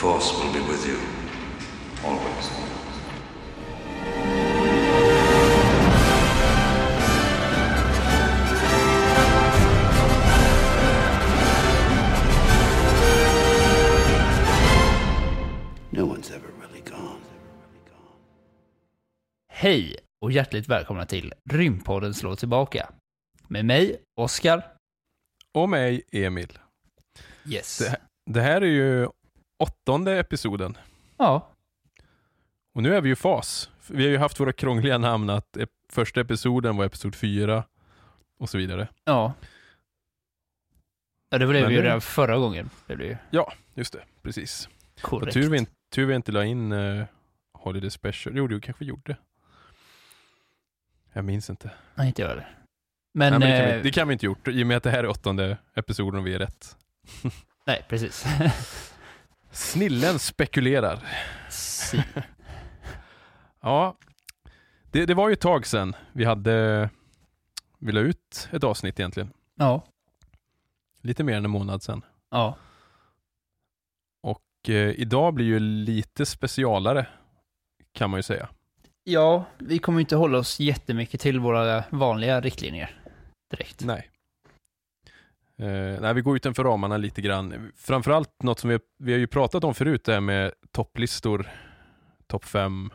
Force will be with you. Always. No one's ever really gone. Hej och hjärtligt välkomna till Rymdpodden slår tillbaka. Med mig, Oskar. Och mig, Emil. Yes. Det, det här är ju åttonde episoden. Ja, Och nu är vi ju fas. Vi har ju haft våra krångliga namn att första episoden var episod fyra och så vidare. ja. Ja, det blev Men ju nu- redan förra gången. Det blev ju Just det, precis. Korrekt. tur vi, inte, tur vi inte la in uh, Holiday Special. Jo, det kanske vi gjorde. Jag minns inte. Nej, inte jag heller. Men, Nej, men det, kan eh, vi, det kan vi inte gjort, i och med att det här är åttonde episoden och vi är rätt. nej, precis. Snillen spekulerar. Si. Ja, det, det var ju ett tag sedan vi hade, vi la ut ett avsnitt egentligen. ja, Lite mer än en månad sedan. ja. Och eh, idag blir ju lite specialare, kan man ju säga. Ja, vi kommer inte hålla oss jättemycket till våra vanliga riktlinjer direkt. Nej. Eh, nej, vi går utanför ramarna lite grann. Framförallt något som vi, vi har ju pratat om förut, det här med topplistor, topp fem.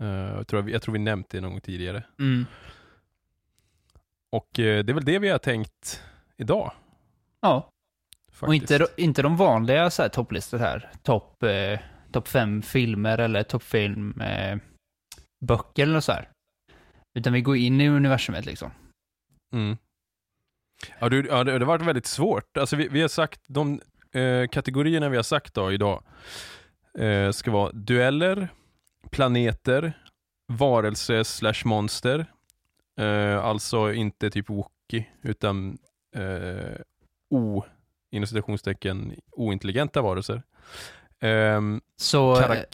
Eh, jag, tror, jag tror vi nämnt det någon gång tidigare. Mm. Och eh, det är väl det vi har tänkt idag. Ja, Faktiskt. och inte, inte de vanliga så här, topplistor här. Topp eh, top fem filmer eller topp fem eh, böcker eller så här. Utan vi går in i universumet liksom. Mm. Ja, du, ja, det, det har varit väldigt svårt. Alltså vi, vi har sagt, de eh, kategorierna vi har sagt då idag eh, ska vara dueller, planeter, varelse slash monster. Eh, alltså inte typ Wookie utan eh, o, inom citationstecken, ointelligenta varelser. Ehm, Så Karak-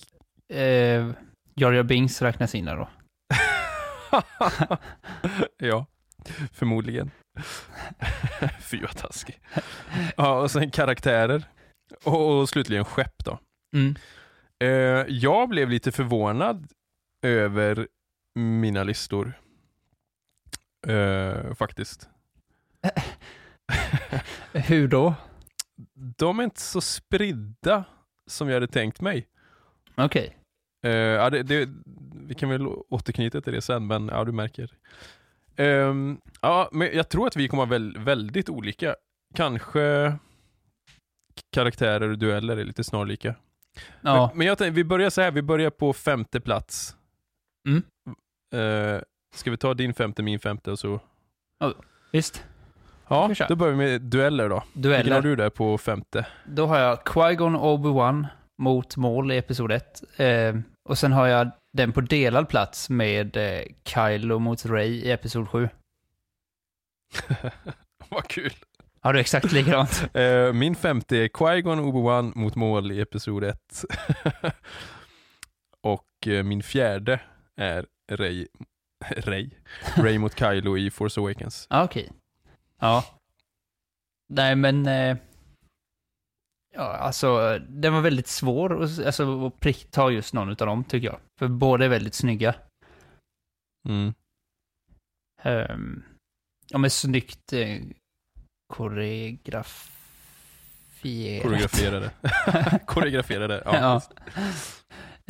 eh, eh, Jar Jar Binks räknas in där då. ja, förmodligen. Fy vad taskig. Ja, och sen karaktärer. Och, och slutligen skepp då. Mm. Eh, jag blev lite förvånad över mina listor. Eh, faktiskt. Hur då? De är inte så spridda som jag hade tänkt mig. Okej. Eh, ja, det, det, vi kan väl återknyta till det sen, men ja, du märker. Ehm, ja, men jag tror att vi kommer vara väl, väldigt olika. Kanske karaktärer och dueller är lite snarlika. Ja. Men, men jag tänkte, vi börjar så här, vi börjar på femte plats. Mm. Eh, ska vi ta din femte, min femte och så? Visst. Ja, vi köra. då börjar vi med dueller då. Vilken har Dueller. du där på femte? Då har jag Qui-Gon Obi-Wan mot mål i Episod 1. Eh, och sen har jag den på delad plats med eh, Kylo mot Rey i Episod 7. Vad kul. Har du exakt likadant? Eh, min femte är Qui-Gon Obi-Wan mot mål i Episod 1. och eh, min fjärde är Rey, Rey, Rey mot Kylo i Force Awakens. Ja, Okej. Ja. Nej, men... Eh, ja, alltså, den var väldigt svår att, alltså, att prick, ta just någon av dem, tycker jag. För båda är väldigt snygga. Mm. Um, ja, men snyggt eh, koreografierat. Koreograferade. Koreograferade, ja. Ja.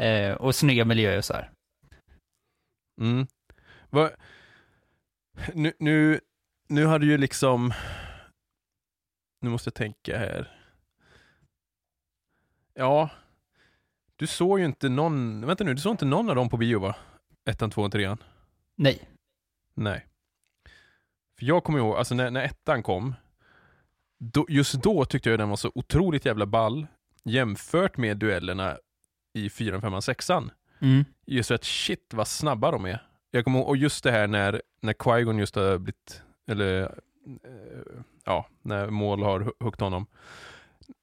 Eh, och snygga miljöer så här. Mm. Va? Nu, nu, nu har du ju liksom... Nu måste jag tänka här. Ja. Du såg ju inte någon... Vänta nu, du såg inte någon av dem på bio va? Ettan, tvåan, trean? Nej. Nej. För jag kommer ihåg, alltså när, när ettan kom, då, just då tyckte jag den var så otroligt jävla ball jämfört med duellerna i fyran, femman, sexan. Mm. Just att shit vad snabba de är. Jag kommer ihåg, och just det här när, när Qui-Gon just har blivit, eller eh, ja, när mål har hu- huggit honom.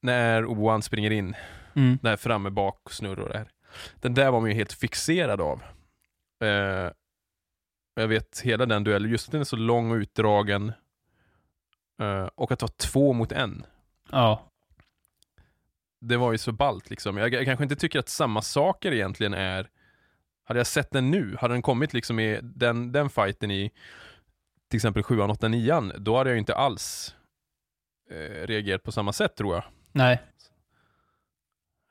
När Obi-Wan springer in, Mm. där framme bak snurrar och det här. Den där var man ju helt fixerad av. Eh, jag vet hela den duellen, just att den är så lång och utdragen. Eh, och att vara två mot en. Ja. det var ju så ballt liksom. Jag, jag kanske inte tycker att samma saker egentligen är hade jag sett den nu, hade den kommit liksom i den, den fighten i till exempel 7 8 9 då hade jag ju inte alls eh, reagerat på samma sätt tror jag. Nej.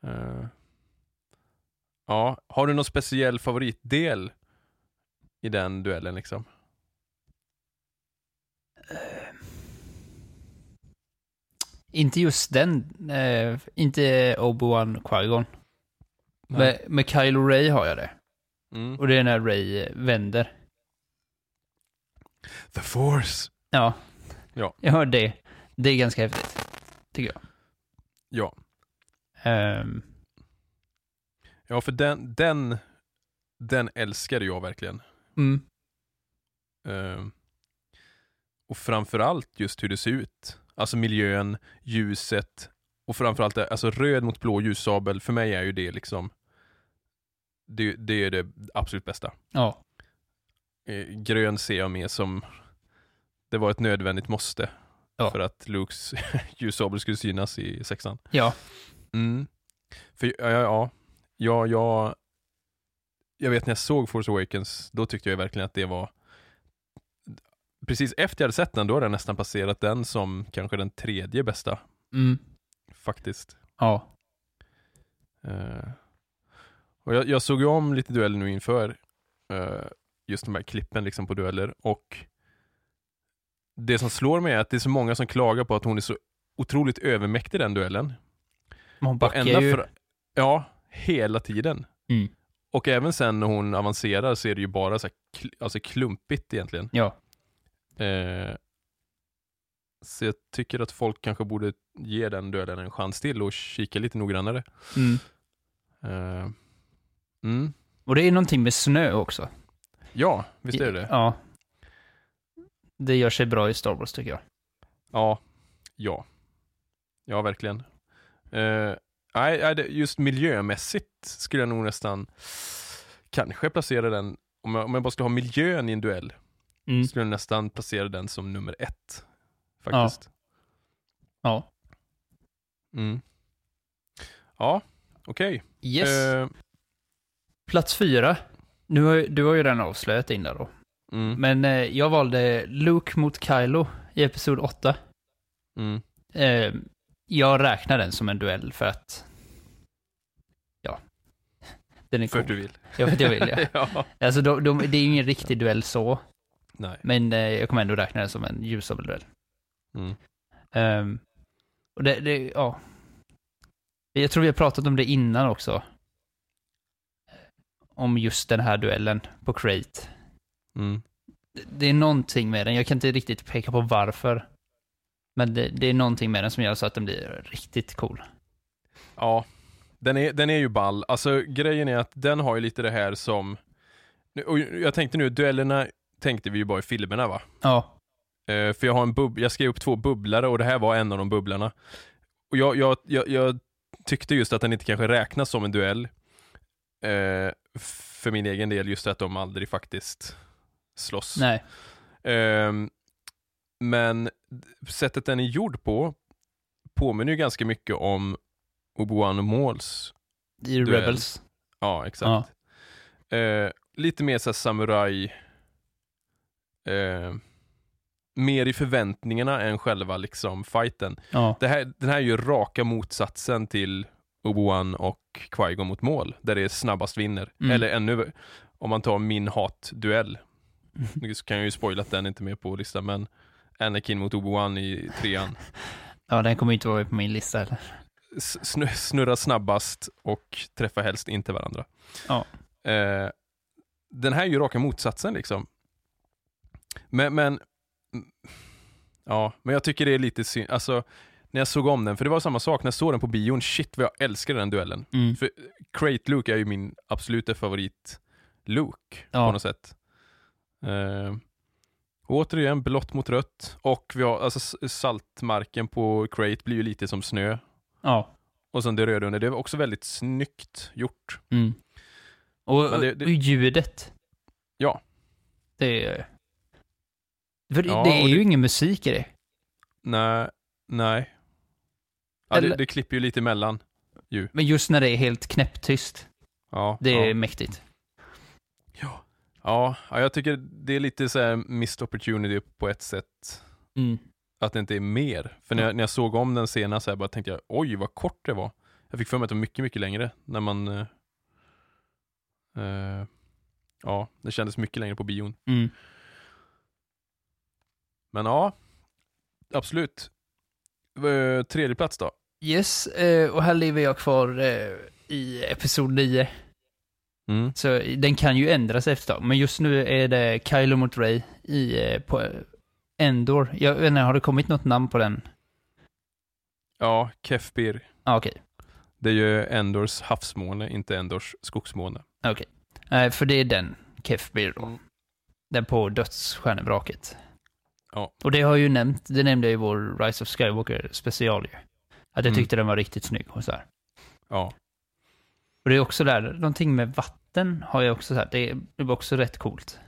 Eh, ja, har du någon speciell favoritdel i den duellen liksom? Inte just den, eh, inte Obi-Wan Qui-Gon. Med, med Kylo Ray har jag det. Mm. Och det är när Ray vänder. The force! Ja. Ja. Jag hör det. Det är ganska häftigt. Tycker jag. Ja. Ehm, Ja, för den, den, den älskade jag verkligen. mm, Ehm, och framförallt just hur det ser ut. Alltså miljön, ljuset och framförallt det, alltså röd mot blå ljussabel. För mig är ju det liksom det, det är det absolut bästa. ja. Eh, grön ser jag mer som det var ett nödvändigt måste Ja. för att Lukes ljussabel skulle synas i sexan. Ja. Mm. För ja, ja, ja, ja, jag, jag vet när jag såg Force Awakens, då tyckte jag verkligen att det var Precis efter jag hade sett den, då hade jag nästan passerat den som kanske den tredje bästa, Mm, faktiskt. ja. Eh, och jag, jag såg ju om lite dueller nu inför eh, just de här klippen liksom på dueller och det som slår mig är att det är så många som klagar på att hon är så otroligt övermäktig den duellen. Hon backar ju. fra- ja, hela tiden. Mm. Och även sen när hon avancerar så är det ju bara så här alltså klumpigt egentligen. Ja. Eh, så jag tycker att folk kanske borde ge den duellen en chans till och kika lite noggrannare. Mm. Eh, mm. Och det är någonting med snö också. Ja, visst är det det? Ja. Det gör sig bra i Star Wars tycker jag. Ja, ja. Ja, verkligen. Eh, nej, det- just miljömässigt skulle jag nog nästan kanske placera den, om jag, om jag bara skulle ha miljön i en duell, Mm. skulle jag nästan placera den som nummer ett. Faktiskt. Ja. Mm. Ja, okej. Yes. Eh, Plats fyra. Nu har, du har ju redan avslöjat in där då. mm, Men eh, jag valde Luke mot Kylo i Episod 8. mm, Eh, jag räknar den som en duell för att... Ja. Den är för cool. att du vill. Ja, för att jag vill ja. ja. Alltså, de, de, det är ju ingen riktig duell så. Nej. Men eh, jag kommer ändå räkna den som en ljusabelduell. Mm. Um, och det, det, ja. Jag tror vi har pratat om det innan också. Om just den här duellen på Crate. Mm. Det, det är någonting med den, jag kan inte riktigt peka på varför. Men det, det är någonting med den som gör så att den blir riktigt cool. Ja, den är, den är ju ball. Alltså grejen är att den har ju lite det här som, och jag tänkte nu, duellerna tänkte vi ju bara i filmerna va? Ja. Eh, för jag har en bub jag skrev upp två bubblare och det här var en av de bubblarna. Och jag, jag, jag, jag tyckte just att den inte kanske räknas som en duell. Eh, för min egen del, just att de aldrig faktiskt slåss. Nej. Ehm, men sättet den är gjord på påminner ju ganska mycket om Obi-Wan och Mauls. I Duell. Rebels. Ja, exakt. Eh, lite mer så här samurai. Eh, mer i förväntningarna än själva liksom fighten. Ja. Det här, den här är ju raka motsatsen till Obi-Wan och Qui-Gon mot mål, där det är snabbast vinner. Mm. Eller ännu, om man tar min hat-duell, nu så kan jag ju spoila att den är inte med på listan, men Anakin mot Obi-Wan i trean. Ja, den kommer inte vara på min lista heller. Snu- snurra snabbast och träffa helst inte varandra. Ja. Eh, den här är ju raka motsatsen liksom. Men, men, ja, men jag tycker det är lite synd, alltså när jag såg om den, för det var samma sak när jag såg den på bion, shit vad jag älskade den duellen. Mm. För Crate Luke är ju min absoluta favorit Luke Ja. på något sätt. Eh, återigen, blått mot rött och vi har, alltså saltmarken på Crate blir ju lite som snö. Ja. Och sen det röda under, det är också väldigt snyggt gjort. Mm. Och, det- det- och ljudet. Ja. Det är... För det, Ja, det är ju det- ingen musik i det. Nej, nej. Ja, det, Eller- det klipper ju lite emellan. Ju. Men just när det är helt knäpptyst, Ja, det är ja. mäktigt. Ja. Ja, ja, jag tycker det är lite så här missed opportunity på ett sätt. Mm. Att det inte är mer. För när jag, när jag såg om den senast så här, bara tänkte jag, oj vad kort det var. Jag fick för mig att det var mycket, mycket längre när man... eh, ja, det kändes mycket längre på bion. Mm. Men ja, absolut. Eh, tredje plats då? Yes, eh, och här lever jag kvar i episod 9. Mm. Så den kan ju ändras efter ett tag. Men just nu är det Kylo mot Ray i, eh, på Endor. Jag vet inte, har det kommit något namn på den? Ja, Kefbir. Ah, Okej, Det är ju Endors havsmåne, inte Endors skogsmåne. okej. Eh, för det är den, Kefbir då. Mm. Den på dödsstjärnevraket. Ja. Och det har jag ju nämnt, det nämnde jag i vår Rise of Skywalker special ju. Att jag Mm. tyckte den var riktigt snygg och så här. Ja. Och det är också där, någonting med vatten har jag också så här, det, det var också rätt coolt.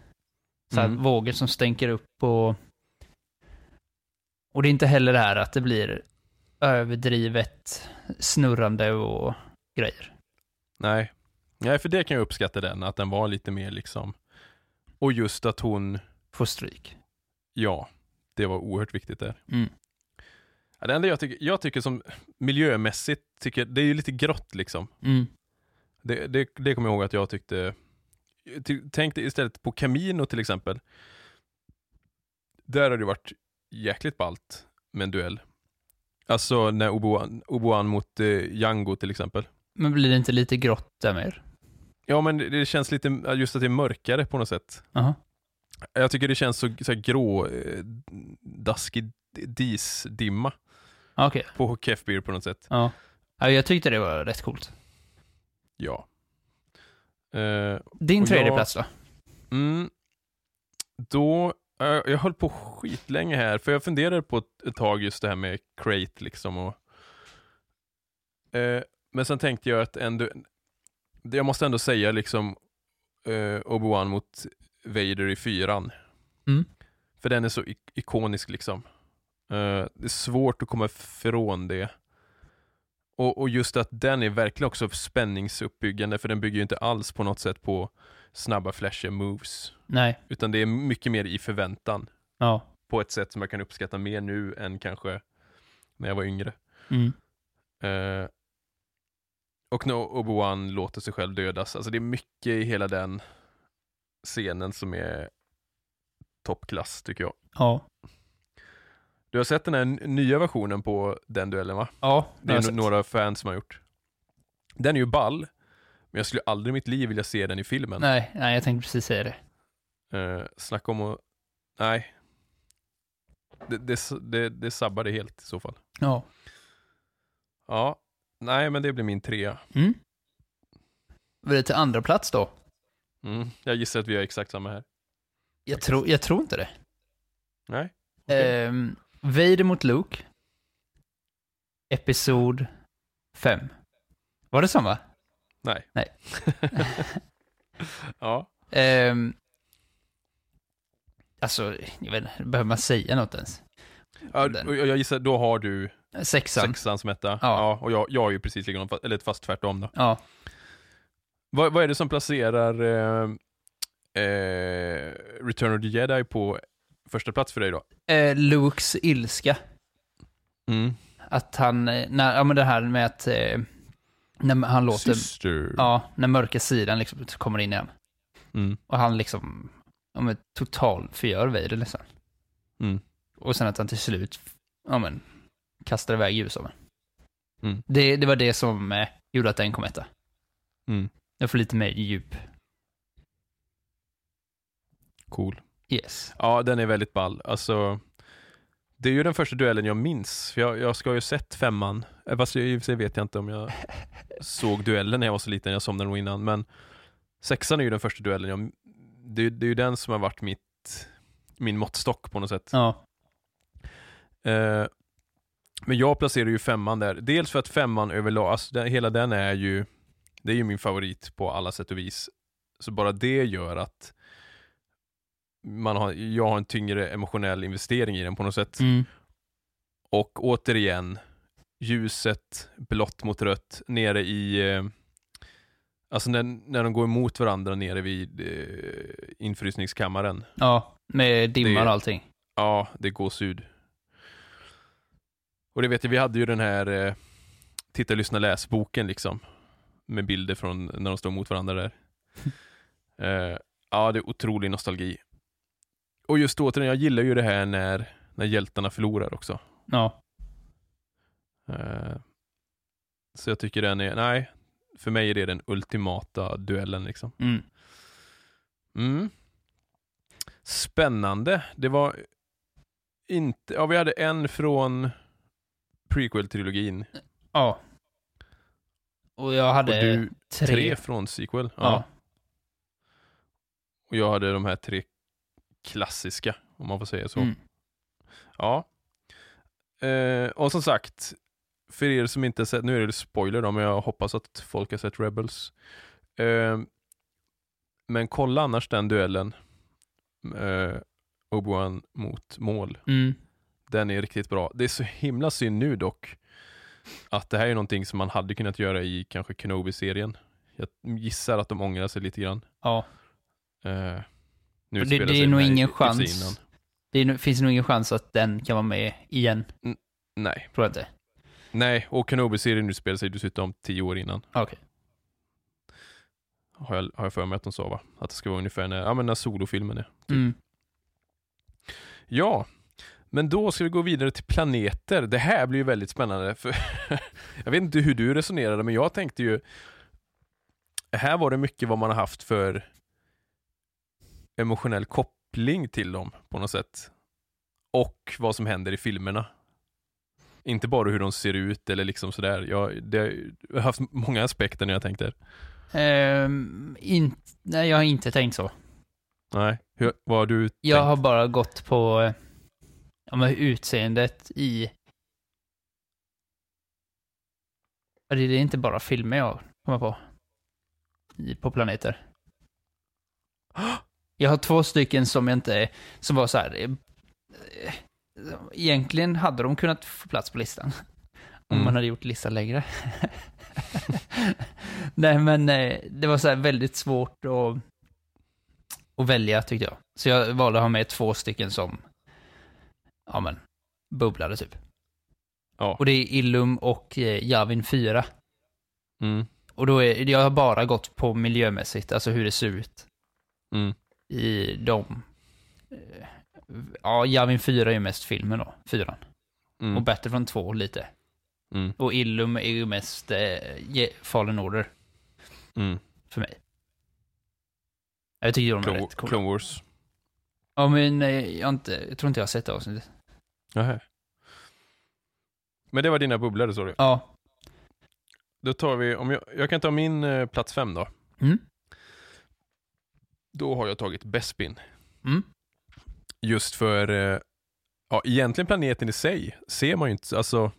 Så här, Mm. vågor som stänker upp och... Och det är inte heller det här att det blir överdrivet snurrande och grejer. Nej. Nej, för det kan jag uppskatta den, att den var lite mer liksom... Och just att hon, Får stryk. ja, det var oerhört viktigt där. Mm. Ja, det enda jag tycker, jag tycker som miljömässigt, tycker, det är ju lite grått liksom. Mm. Det, det, det kommer jag ihåg att jag tyckte, ty, tänk dig istället på Camino till exempel. Där har det varit jäkligt ballt med en duell. Alltså när Oboan, Oboan mot eh, Django till exempel. Men blir det inte lite grått där mer? Ja men det, känns lite, just att det är mörkare på något sätt. Aha. Jag tycker det känns så, så här grå, eh, daskig disdimma Okej. på Kefbir på något sätt. Ja. ja. Jag tyckte det var rätt coolt. Ja. Eh, Din tredje jag- plats då? Mm, då, eh, jag höll på skitlänge här, för jag funderade på ett, ett tag just det här med crate liksom och eh, Men sen tänkte jag att ändå, jag måste ändå säga liksom eh, Obi-Wan mot Vader i fyran. Mm. För den är så ik- ikonisk liksom. Eh, det är svårt att komma ifrån det. Och, och just att den är verkligen också spänningsuppbyggande, för den bygger ju inte alls på något sätt på snabba flashiga moves. Nej. Utan det är mycket mer i förväntan. Ja. På ett sätt som jag kan uppskatta mer nu än kanske när jag var yngre. Mm. Eh, och när Obi-Wan låter sig själv dödas. Alltså det är mycket i hela den scenen som är toppklass tycker jag. Ja. Du har sett den här nya versionen på den duellen va? Ja, Det har är sett. några fans som har gjort. Den är ju ball, men jag skulle aldrig i mitt liv vilja se den i filmen. Nej, nej, jag tänkte precis säga det. Eh, snacka om att... Nej. Det, det, det, det sabbar det helt i så fall. Ja. Ja, nej men det blir min trea. Mm. Var det till andra plats då? Mm. Jag gissar att vi har exakt samma här. Jag tror, jag tror inte det. Nej? Okej. Ehm, Vader mot Luke. Episod 5. Var det samma? Nej. Nej. ja. Ehm, alltså, jag vet inte, behöver man säga något ens? ja och jag gissar, då har du Sexan. sexan som etta. Ja. och jag, jag är ju precis likadan, eller fast tvärtom då. Ja. Vad, vad är det som placerar eh, eh, Return of the Jedi på första plats för dig då? Eh, Lukes ilska. Mm. Att han, eh, när, ja men det här med att, eh, när han låter, Syster. ja, när mörka sidan liksom kommer in igen. Mm. Och han liksom, ja men total förgör Vader liksom. Mm. Och sen att han till slut, ja men, kastar iväg ljusarmen. Mm. Det, det var det som eh, gjorde att den kom etta. Mm. Jag får lite mer djup. Cool. Yes. Ja, den är väldigt ball. Alltså, det är ju den första duellen jag minns. För jag, jag ska ha ju sett femman. Eh, Fast jag, i och för sig vet jag inte om jag såg duellen när jag var så liten. Jag somnade nog innan. Men sexan är ju den första duellen. Jag, det, det är ju den som har varit mitt, min måttstock på något sätt. Ja. Eh, men jag placerar ju femman där. Dels för att femman överlag, alltså den, hela den är ju, det är ju min favorit på alla sätt och vis. Så bara det gör att man har, jag har en tyngre emotionell investering i den på något sätt. Mm. Och återigen, ljuset blått mot rött nere i, eh, alltså när, när de går emot varandra nere vid eh, infrysningskammaren. Ja, med dimman och allting. Ja, det går sud. Och det vet jag, vi hade ju den här eh, Titta, lyssna, läs-boken liksom. Med bilder från när de står mot varandra där. eh, ja, det är otrolig nostalgi. Och just återigen, jag gillar ju det här när, när hjältarna förlorar också. Ja. Eh, så jag tycker den är, nej, för mig är det den ultimata duellen liksom. Mm. Mm. Spännande. Det var inte, ja vi hade en från prequel-trilogin Ja. Och jag och hade du tre. tre från sequel. Ja. Ja. Och jag hade de här tre klassiska, om man får säga så. Mm. Ja. Eh, och som sagt, för er som inte sett, nu är det spoiler då, men jag hoppas att folk har sett Rebels. Eh, men kolla annars den duellen. Eh, Obi-Wan mot mål. Mm. Den är riktigt bra. Det är så himla synd nu dock, att det här är någonting som man hade kunnat göra i kanske Kenobi-serien. Jag gissar att de ångrar sig lite grann. Ja. Eh, nu det- det är nog ingen chans. Det är, finns nog ingen chans att den kan vara med igen. Nej. Tror jag inte. Nej, och Kenobi-serien utspelar sig dessutom tio år innan. Okej. Har jag, har jag för mig att de sa va? Att det ska vara ungefär när, ja, men när solofilmen är. Typ. Mm. Ja, men då ska vi gå vidare till planeter. Det här blir ju väldigt spännande. För jag vet inte hur du resonerade, men jag tänkte ju... Här var det mycket vad man har haft för emotionell koppling till dem på något sätt. Och vad som händer i filmerna. Inte bara hur de ser ut eller liksom sådär. Jag, det, jag har haft många aspekter när jag tänkte. Ehm, in, nej, jag har inte tänkt så. Nej, hur, vad har du Jag tänkt? har bara gått på ja, men utseendet i... Det är inte bara filmer jag kommer på. I, på planeter. Jag har två stycken som jag inte... Som var så här... eh, Egentligen hade de kunnat få plats på listan. Om Mm. man hade gjort listan längre. Nej, men eh, det var så väldigt svårt att, att välja tyckte jag. Så jag valde att ha med två stycken som, ja men, bubblade typ. Ja. Och det är Illum och eh, Javin 4. Mm, Och då är, jag har bara gått på miljömässigt, alltså hur det ser ut mm, i de... eh, Ja, Javin 4 är ju mest filmen då, fyran. mm, Och Battlefront 2 lite. mm, Och Illum är ju mest eh, Fallen Order mm. för mig. Jag tycker de är Clone, rätt coola. Clone Wars. Ja, men eh, jag, inte, jag tror inte jag har sett det avsnittet. Nähä. Men det var dina bubblor sa du. Ja. Då tar vi, om jag, jag kan ta min eh, plats fem då. Mm. Då har jag tagit Bespin. Mm. Just för, eh, ja egentligen planeten i sig ser man ju inte, alltså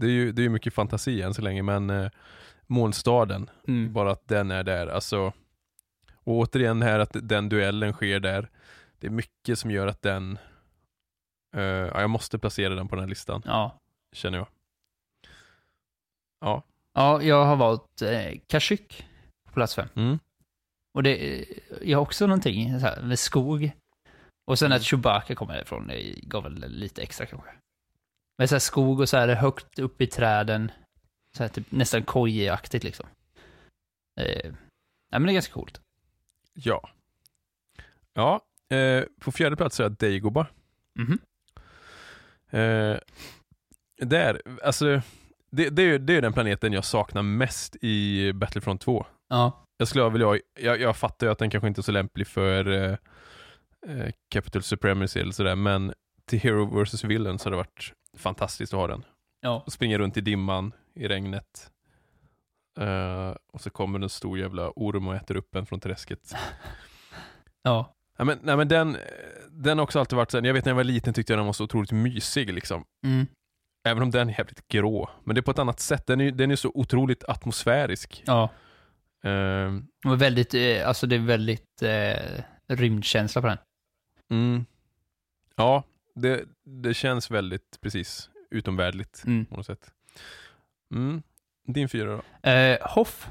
det är ju det är mycket fantasi än så länge men eh, molnstaden, Mm. bara att den är där, alltså och återigen här att den duellen sker där. Det är mycket som gör att den, eh, ja jag måste placera den på den här listan, Ja. känner jag. Ja. Ja, jag har valt eh, Kashyyyk på plats fem. Mm. Och det har också någonting så här, med skog. Och sen Mm. att Chewbacca kommer ifrån, det gav väl lite extra kanske. Men så här skog och så här högt upp i träden. Så här typ nästan kojeaktigt liksom. Eh, ja, men det är ganska coolt. Ja. Ja, eh, på fjärde plats är jag Dagobah. Mhm. Eh, där, alltså, det, det, är, ju- det är den planeten jag saknar mest i Battlefront 2. Ja. Jag skulle vilja ha, jag, jag fattar ju att den kanske inte är så lämplig för eh, eh, Capital Supremacy eller sådär, men till Hero vs. Villain så har det varit fantastiskt att ha den. Ja. Och springa runt i dimman, i regnet. Eh, och så kommer en stor jävla orm och äter upp en från träsket. Ja. Nej men, nej, men den, den har också alltid varit sen, jag vet när jag var liten tyckte jag den var så otroligt mysig liksom. Mm. Även om den är jävligt grå. Men det är på ett annat sätt, den är, den är så otroligt atmosfärisk. Ja. Och väldigt, eh, alltså det är väldigt eh, rymdkänsla på den. mm. Ja, det, det känns väldigt precis utomvärldligt Mm. på något sätt. Mm. Din fyra då? Eh, Hoff.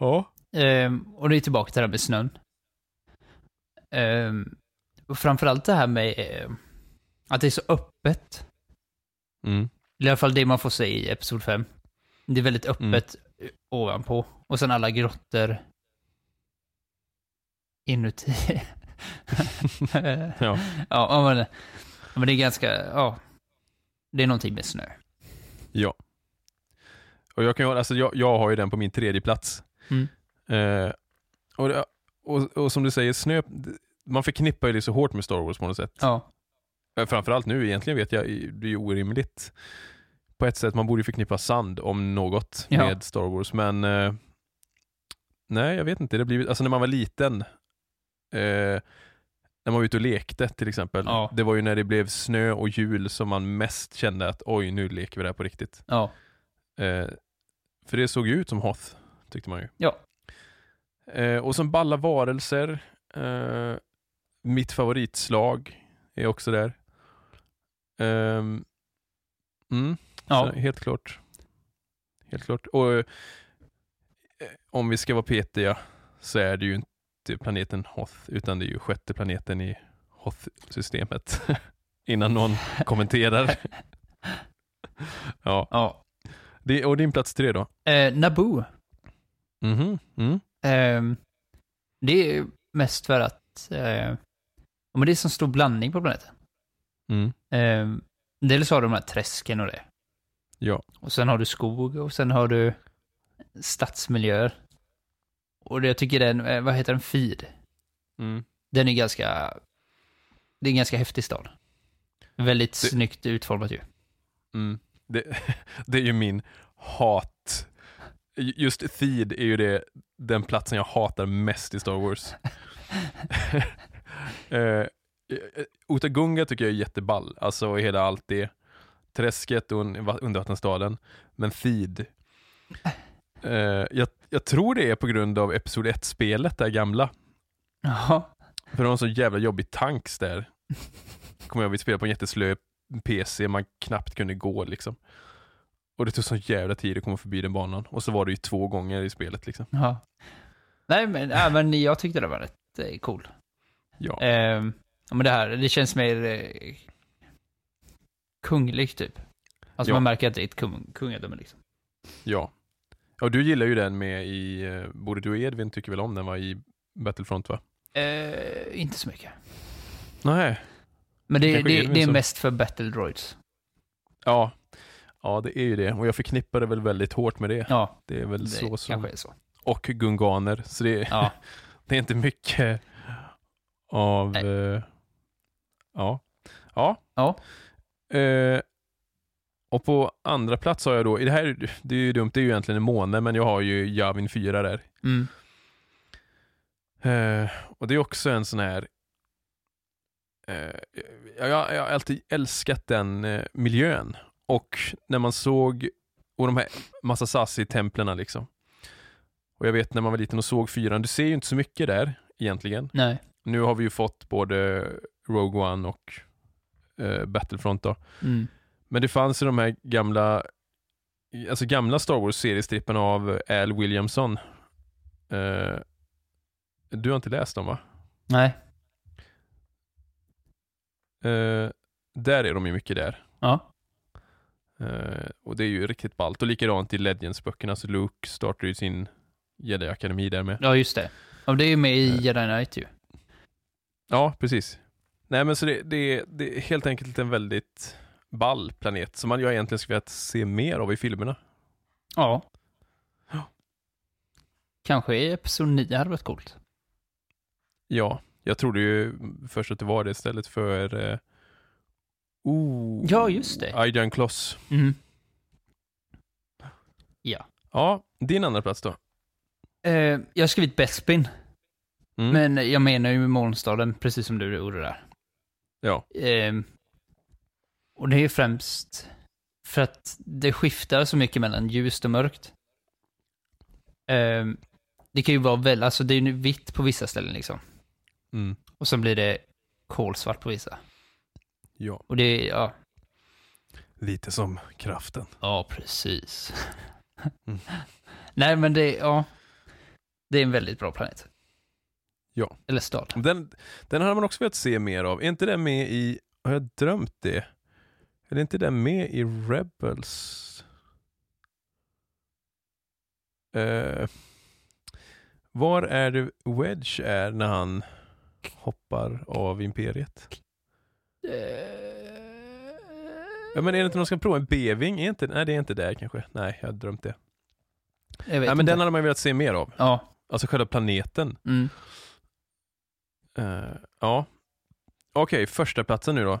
Ja. Ehm, och det är tillbaka till det här med snön. Ehm, och framförallt det här med att det är så öppet. Mm. I alla fall det man får se i Episod 5. Det är väldigt Mm. öppet ovanpå. Och sen alla grottor inuti. Ja. ja, men, men det är ganska, ja. Det är någonting med snö. Ja. Och jag, kan, alltså jag, jag har ju den på min tredje plats. Mm. Eh, och, det- och, och som du säger, snö, man förknippar ju det så hårt med Star Wars på något sätt. Ja. Eh, Framförallt nu, egentligen vet jag, det är ju orimligt. På ett sätt, man borde ju förknippa sand om något Ja. med Star Wars, men eh, nej, jag vet inte. Det blivit, alltså när man var liten, eh, när man var ute och lekte till exempel, Ja. det var ju när det blev snö och jul som man mest kände att oj, nu leker vi det här på riktigt. Ja. Eh, för det såg ju ut som Hoth, tyckte man ju. Ja. Eh, och som balla varelser, eh, mitt favoritslag är också där. Ehm, mm, Ja. helt klart. Helt klart. Och om vi ska vara petiga så är det ju inte planeten Hoth, utan det är ju sjätte planeten i Hoth-systemet. Innan någon kommenterar. ja. ja. Det, och din plats tre då? Eh, Naboo. Mhm. Mm. Ehm, det är mest för att eh, men det är så stor blandning på planeten. Mm. Um, dels har du de här träsken och det. Ja. Och sen har du skog och sen har du stadsmiljöer. Och jag tycker den, eh, vad heter den, Feed? Mm. Den är ganska, det är en ganska häftig stad. Väldigt Det- snyggt utformat ju. Mm. Det, det är ju min hat. Just Theed är ju det, den platsen jag hatar mest i Star Wars. eh, Otagunga tycker jag är jätteball, alltså hela allt det. Träsket och un- undervattensstaden. Men Theed, eh, jag, jag tror det är på grund av Episod 1-spelet, det gamla. Jaha. För de har så jävla jobbig tanks där. Kommer jag ihåg, vi spelade på en jätteslö PC, man knappt kunde gå liksom. Och det tog så jävla tid att komma förbi den banan. Och så var det ju två gånger i spelet liksom. Ja. Nej, men, ja, men jag tyckte det var rätt eh, cool. Ja. Ja, men det här, det känns mer eh, kungligt typ. Alltså Ja. man märker att det är ett kung, kungadöme liksom. Ja. Och du gillar ju den med i, eh, både du och Edvin tycker väl om den va, i Battlefront va? Eh, inte så mycket. Nej. Men det, det, det är som- mest för Battle Droids. Ja. Ja, det är ju det. Och jag förknippar det väl väldigt hårt med det. Ja, Det är väl det så som... kanske är så. Och gunganer. Så det, Ja, det är inte mycket av... Eh, ja. Ja. Ja. Eh, och på andra plats har jag då, det här, det är ju dumt, det är ju egentligen en måne, men jag har ju Javin 4 där. mm. Eh, och det är också en sån här eh, jag, jag har alltid älskat den eh, miljön. Och när man såg, och de här massa Sassi-templerna liksom. Och jag vet när man var liten och såg fyran, du ser ju inte så mycket där egentligen. nej. Nu har vi ju fått både Rogue One och Battlefront då. Mm. Men det fanns ju de här gamla, alltså gamla Star Wars-seriestripparna av Al Williamson. Eh, du har inte läst dem va? Nej. Eh, där är de ju mycket där. Ja. Eh, och det är ju riktigt ballt. Och likadant i Legends-böckerna, så Luke startar ju sin Jedi-akademi där med. ja, just det. Ja, det är ju med i Eh. Jedi Knight ju. Ja, precis. Nej men så det, det, det är helt enkelt en väldigt ball planet som man jag egentligen skulle vilja se mer av i filmerna. Ja. Ja. Kanske i Episod 9 hade varit coolt. Ja, jag trodde ju först att det var det istället för eh, oh, Ja, just det. Aidan Kloss. Mm. Ja. Ja, din andra plats då? Eh, jag har skrivit Bespin, Mm. men jag menar ju Molnstaden, precis som du gjorde där. Ja. Ehm, och det är främst för att det skiftar så mycket mellan ljust och mörkt. Ehm, det kan ju vara väl, alltså det är ju vitt på vissa ställen liksom. Mm. Och sen blir det kolsvart på vissa. Ja. Och det är, ja. Lite som kraften. Ja, precis. Mm. Nej, men det, ja. Det är en väldigt bra planet. Ja. Eller stad. Den, den hade man också velat se mer av. Är inte den med i, har jag drömt det? Är inte den med i Rebels? Eh, var är det Wedge är när han hoppar av Imperiet? Ja men är det inte som ska prova en beving? Är inte, nej det är inte där kanske. Nej, jag har drömt det. Nej men inte. den hade man velat se mer av. Ja. Alltså själva planeten. Mm. Eh, ja. Okej, första platsen nu då.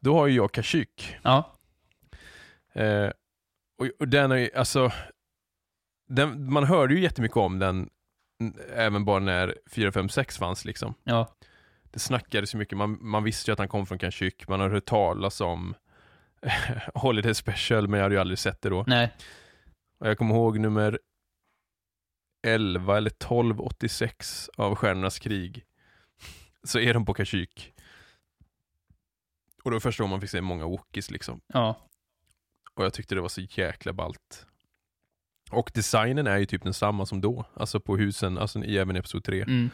Då har ju jag Kashyyyk. Ja. Eh, och, och den är ju, alltså, den, man hörde ju jättemycket om den även bara när 456 fanns liksom. Ja. Det snackades ju mycket, man, man visste ju att han kom från Kashyyyk, man har hört talas om Holiday Special, men jag hade ju aldrig sett det då. Nej. Och jag kommer ihåg nummer 11 eller 1286 av Stjärnornas krig. Så är de på Kashyyyk. Och då första gången man fick se många Wookiees liksom. Ja. Och jag tyckte det var så jäkla ballt. Och designen är ju typ densamma som då. Alltså på husen, alltså i även episod 3. Mm.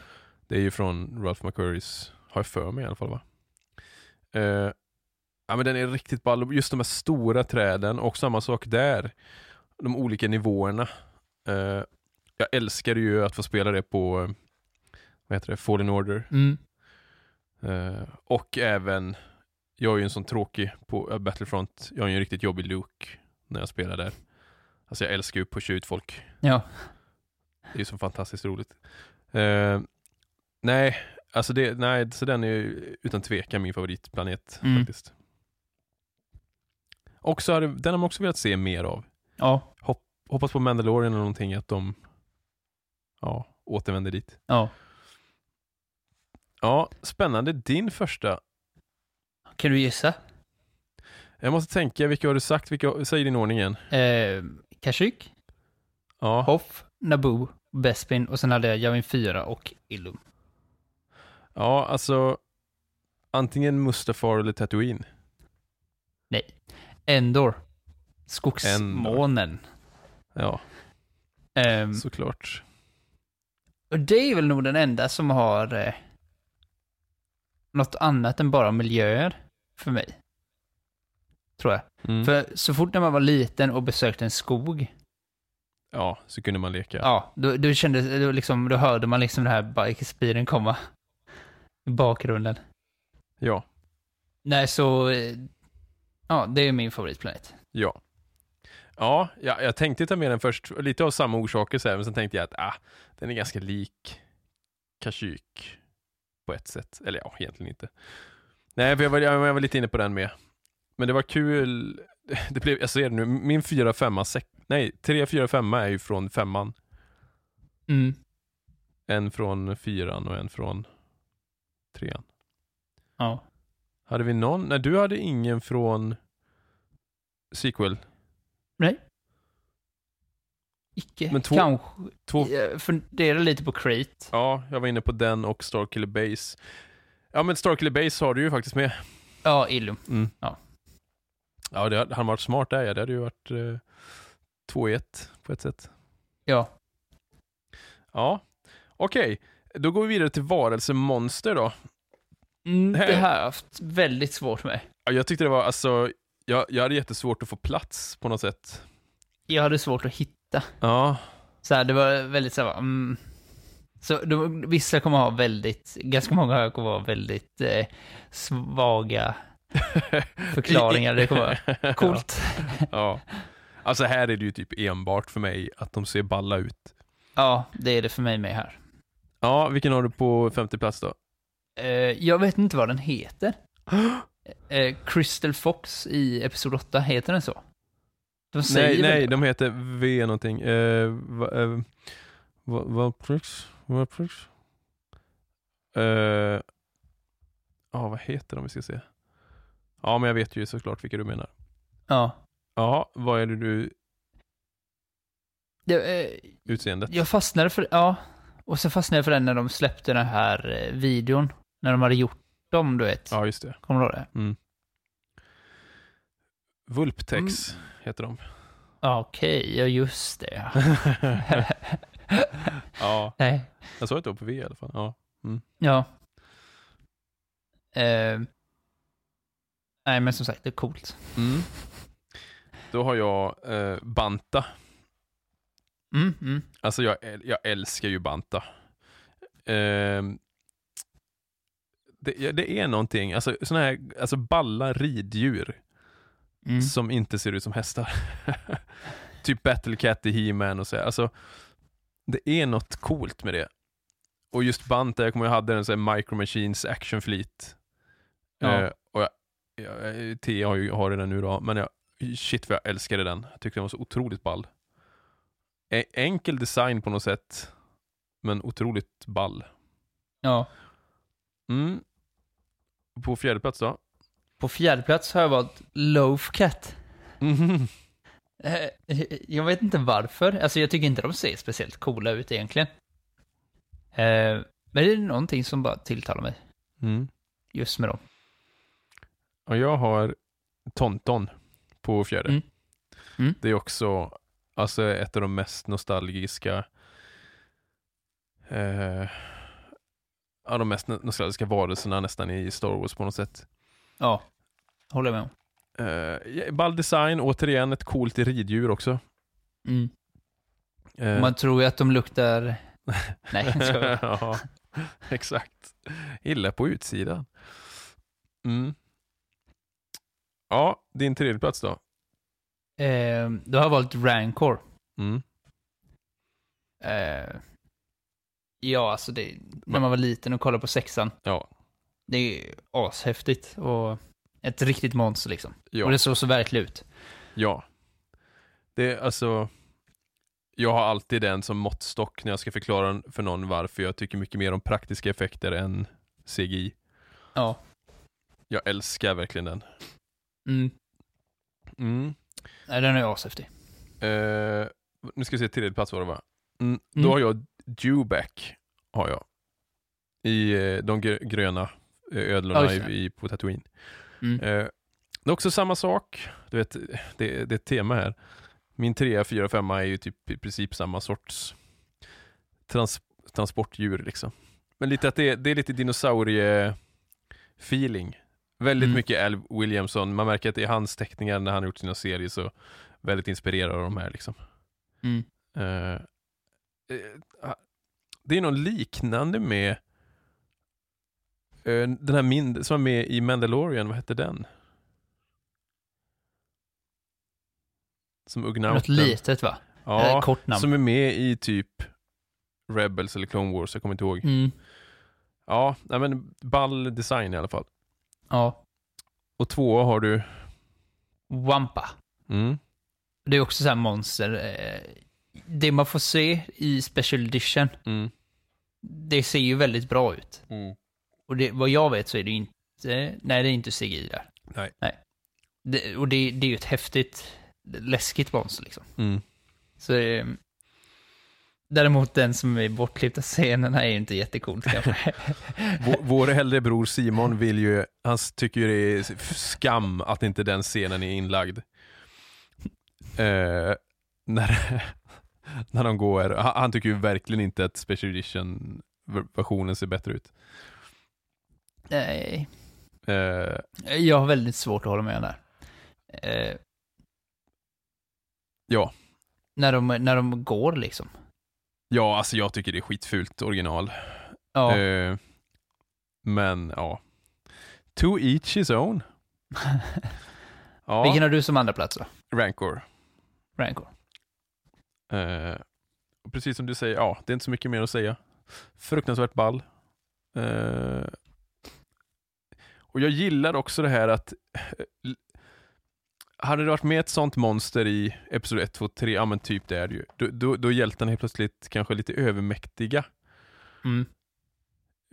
Det är ju från Ralph McQuarries, har jag för mig i alla fall va? Eh, ja men den är riktigt ball. Just de här stora träden och samma sak där. De olika nivåerna. Eh, jag älskar ju att få spela det på, eh, vad heter det, Fallen Order. Mm. Eh, och även, jag är ju en sån tråkig på eh, Battlefront, jag är ju en riktigt jobbig Luke när jag spelar där. Alltså jag älskar ju att pusha ut folk. Ja. Det är ju så fantastiskt roligt. Eh, nej, alltså det, nej, så den är ju utan tvekan min favoritplanet Mm. faktiskt. Och så hade, den har man också velat se mer av. Ja. Hoppas på Mandalorian eller någonting, att de ja, återvänder dit. Ja. Ja, spännande. Din första. Kan du gissa? Jag måste tänka, vilka har du sagt? Vilka, säg din ordning igen. Eh, Kashyyyk, Ja, Hoff, Naboo, Bespin och sen hade jag Yavin 4 och Illum. ja alltså antingen Mustafar eller Tatooine. Endor. Skogsmånen. Ja, Ehm, såklart. och det är väl nog den enda som har eh, något annat än bara miljöer för mig. Tror jag. Mm. För så fort när man var liten och besökte en skog, Ja, så kunde man leka. ja, då, då kändes, då, liksom, då hörde man liksom det här bike-speeden komma i bakgrunden. Ja, Nej, så, ja, det är min favoritplanet. ja. Ja, ja, jag tänkte ta med den först, lite av samma orsaker så här, men sen tänkte jag att ah, den är ganska lik Kashyyyk på ett sätt. Eller ja, egentligen inte. Nej, för jag var, jag, var lite inne på den med. Men det var kul. Det blev, jag ser det nu, min 4 5 sex, nej, 3 4 5 är ju från femman. Mm. En från fyran och en från trean. Ja. Hade vi någon? Nej, du hade ingen från sequel. Nej. Icke. Men två- Kanske. två- Jag funderar lite på Crate. Ja, jag var inne på den och Starkiller Base. Ja, men Starkiller Base har du ju faktiskt med. Ja, Illum. Mm. Ja. Ja, det hade han varit smart där ja. Det hade ju varit eh, 2 i 1 på ett sätt. Ja. Ja, okej. Då går vi vidare till varelsemonster då. Mm, det här har jag haft väldigt svårt med. Ja, jag tyckte det var, alltså, jag, jag hade jättesvårt att få plats på något sätt. Jag hade svårt att hitta. Ja, Så här, det var väldigt så här, mm. Så de, vissa kommer ha väldigt, ganska många kommer ha väldigt eh, svaga förklaringar. Det kommer vara coolt. ja. Alltså här är det ju typ enbart för mig att de ser balla ut. Ja, det är det för mig med här. Ja, vilken har du på femte plats då? Eh, jag vet inte vad den heter. Eh, Crystal Fox i Episod 8, heter den så? De Nej, nej, de heter V någonting. Eh, va, eh, va, Valprix? Valprix? Eh, Ja, vad heter de vi ska se? Ja, men jag vet ju såklart vilka du menar. Ja. Ja, vad är det du, Det, eh, utseendet? jag fastnade för, ja. Och så fastnade jag för den när de släppte den här eh, videon. När de hade gjort dem, du vet. Ja, just det. Kommer du ihåg det? Mm. Vulptex heter de. Okej, ja just det. ja, Nej, jag såg att det var på V i alla fall. Ja. ja. Eh, nej, men som sagt, det är coolt. Mm. Då har jag eh, Banta. Mm, mm. Alltså jag, jag älskar ju Banta. Ehm, det, det är någonting, alltså sådana här alltså balla riddjur Mm. som inte ser ut som hästar. typ Battlecat i He-Man och så. här. Alltså, det är något coolt med det. Och just Banta, jag kommer jag hade en sån här Micro Machines Action Fleet. Ja. Eh, och jag, jag, Tia har ju har den nu då, men jag, shit vad jag älskade den. Jag tyckte den var så otroligt ball. E- enkel design på något sätt, men otroligt ball. Ja. Mm. På fjärde plats då? På fjärde plats har jag valt Loaf Cat. Mhm. Eh, Jag vet inte varför. Alltså jag tycker inte de ser speciellt coola ut egentligen. Eh, Men det är någonting som bara tilltalar mig Mm. just med dem. Och jag har Tonton på fjärde. Mm. Mm. Det är också alltså, ett av de mest nostalgiska eh, ja, de mest nostalgiska varelserna nästan i Star Wars på något sätt. Ja, håller jag med om. Eh, ball design, återigen ett coolt riddjur också. Mm. Eh, Man tror ju att de luktar... Nej, jag ja, exakt. Illa på utsidan. Mm. Ja, din tredje plats då? Eh, Då har jag valt Rancor. Mm. Eh, Ja, alltså det... När man var liten och kollade på sexan. Ja. Det är ashäftigt och ett riktigt monster liksom. Ja. Och det såg så verkligt ut. Ja. Det är alltså, jag har alltid den som måttstock när jag ska förklara för någon varför jag tycker mycket mer om praktiska effekter än CGI. Ja. Jag älskar verkligen den. Mm. Mm. Nej, den är ashäftig. Eh, nu ska vi se, tredje plats var det va? Mm. Då Mm. har jag Dewback, har jag. I eh, de gr- gröna eh, ödlorna det. i, i, på Tatooine. Mm. Eh, det är också samma sak. Du vet, det, det är ett tema här. Min 3, 4, 5 är ju typ i princip samma sorts trans, transportdjur liksom. Men lite att det, är- det är lite dinosaurie-feeling. Väldigt Mm. mycket Al Williamson. Man märker att det är hans teckningar när han har gjort sina serier så väldigt inspirerad av de här liksom. Mm. Eh, det är något liknande med den här min som var med i Mandalorian, vad hette den? Som Ugnauten. Något litet va? Ja, Eh, kort namn. som är med i typ Rebels eller Clone Wars, jag kommer inte ihåg. Mm. Ja, nej men ball design i alla fall. Ja. Och två har du, Wampa. mm, Det är också så här monster. eh, Det man får se i Special Edition, mm, det ser ju väldigt bra ut. mm. Och det, vad jag vet så är det inte, nej det är inte CGI där. Nej. nej. Det, och det, det är ju ett häftigt, läskigt monster liksom. Mm. Så eh, Däremot den som är bortklippta scenerna är ju inte jättekult kanske. Vår, vår äldre bror Simon vill ju, han tycker ju det är skam att inte den scenen är inlagd. Eh, när, när de går, han, han tycker ju verkligen inte att Special Edition versionen ser bättre ut. Nej, Eh, jag har väldigt svårt att hålla med där. Eh, ja, när, de, när de går liksom. ja, alltså jag tycker det är skitfult original. Ja, Eh, men ja, to each his own. Ja, Vilken har du som andra plats då? Rancor. Rancor. Precis som du säger, ja, det är inte så mycket mer att säga. Fruktansvärt ball. Och jag gillar också det här att hade det varit med ett sånt monster i Episod 1, 2, 3, ja men typ det är det ju. Då, då, då är hjältarna helt plötsligt kanske lite övermäktiga. Mm.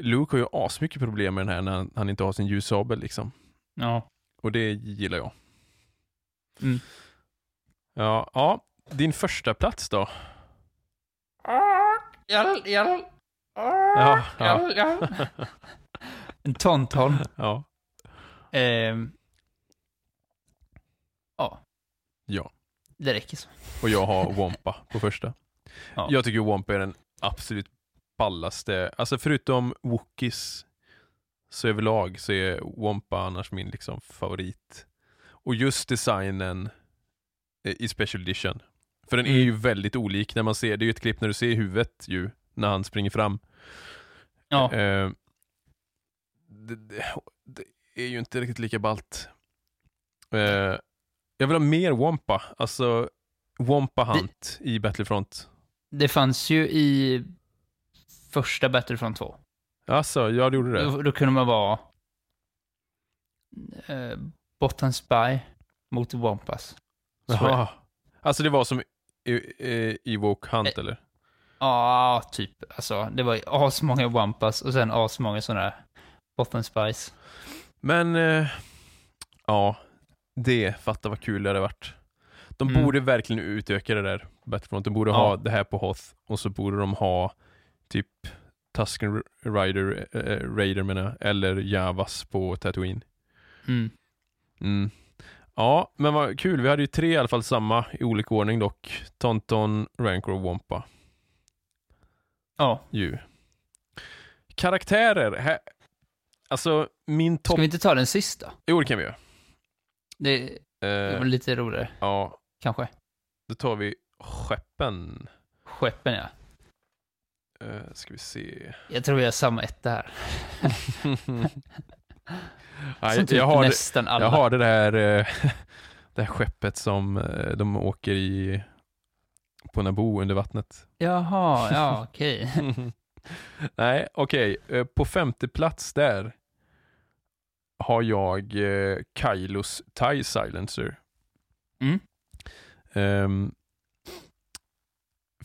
Luke har ju asmycket problem med den här när han, han inte har sin ljussabel liksom. Ja. Och det gillar jag. Mm. Ja, ja, din första plats då? Ja, ja. En tonton. Ja. Ehm. Ja. Ja. Det räcker så. Och jag har Wampa på första. Ja. Jag tycker Wampa är den absolut ballaste, alltså förutom Wookies så överlag så är Wampa annars min liksom favorit. Och just designen eh, i Special Edition. För den är Mm. ju väldigt olik när man ser, det är ju ett klipp när du ser huvudet ju, när han springer fram. Ja. Eh, det, det, det är ju inte riktigt lika ballt. Eh, jag vill ha mer Wampa, alltså Wampa Hunt i Battlefront. Det fanns ju i första Battlefront 2. Alltså, ja det gjorde det. Då, då kunde man vara eh, Bottom Spy mot Wampas. Jaha. Alltså det var som i- i- Evoke Hunt Eh, eller? Ja, typ. Alltså, det var asmånga Wampas och sen asmånga sådana Bottom Spies. Men, eh, ja, det, fatta vad kul det hade varit. De Mm. borde verkligen utöka det där, Battlefront. De borde Ja. ha det här på Hoth och så borde de ha typ Tusken Rider, äh, Raider menar eller Javas på Tatooine. Mm. Mm. Ja, men vad kul. Vi hade ju tre i alla fall samma i olika ordning dock. Tonton, Rancor och Wampa. Ja. Ju. Karaktärer. Här, alltså, min Ska topp... vi inte ta den sista? Jo, det kan vi göra. Det, det Eh, var lite roligare, ja, kanske. då tar vi skeppen. Skeppen, ja. Uh, ska vi se. Jag tror vi har samma etta här. Nej, Som typ jag, har, det- nästan alla. jag har det där, eh, det här skeppet som de åker i på Naboo under vattnet. Jaha, ja okej. Nej, okej. Eh, På femte plats där har jag eh, Kylos TIE Silencer. Mm. Ehm,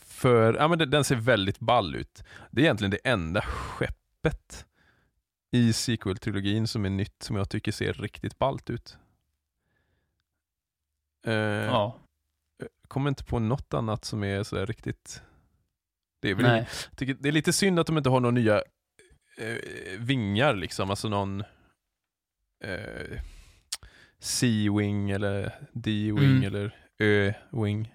för, ja men den, den ser väldigt ball ut. Det är egentligen det enda skeppet i sequel-trilogin som är nytt som jag tycker ser riktigt ballt ut. Eh, Ja, Kommer inte på något annat som är sådär riktigt... Det är väl tycker det är lite synd att de inte har några nya eh, vingar liksom, alltså någon eh, C-wing eller D-wing Mm. eller Ö-wing.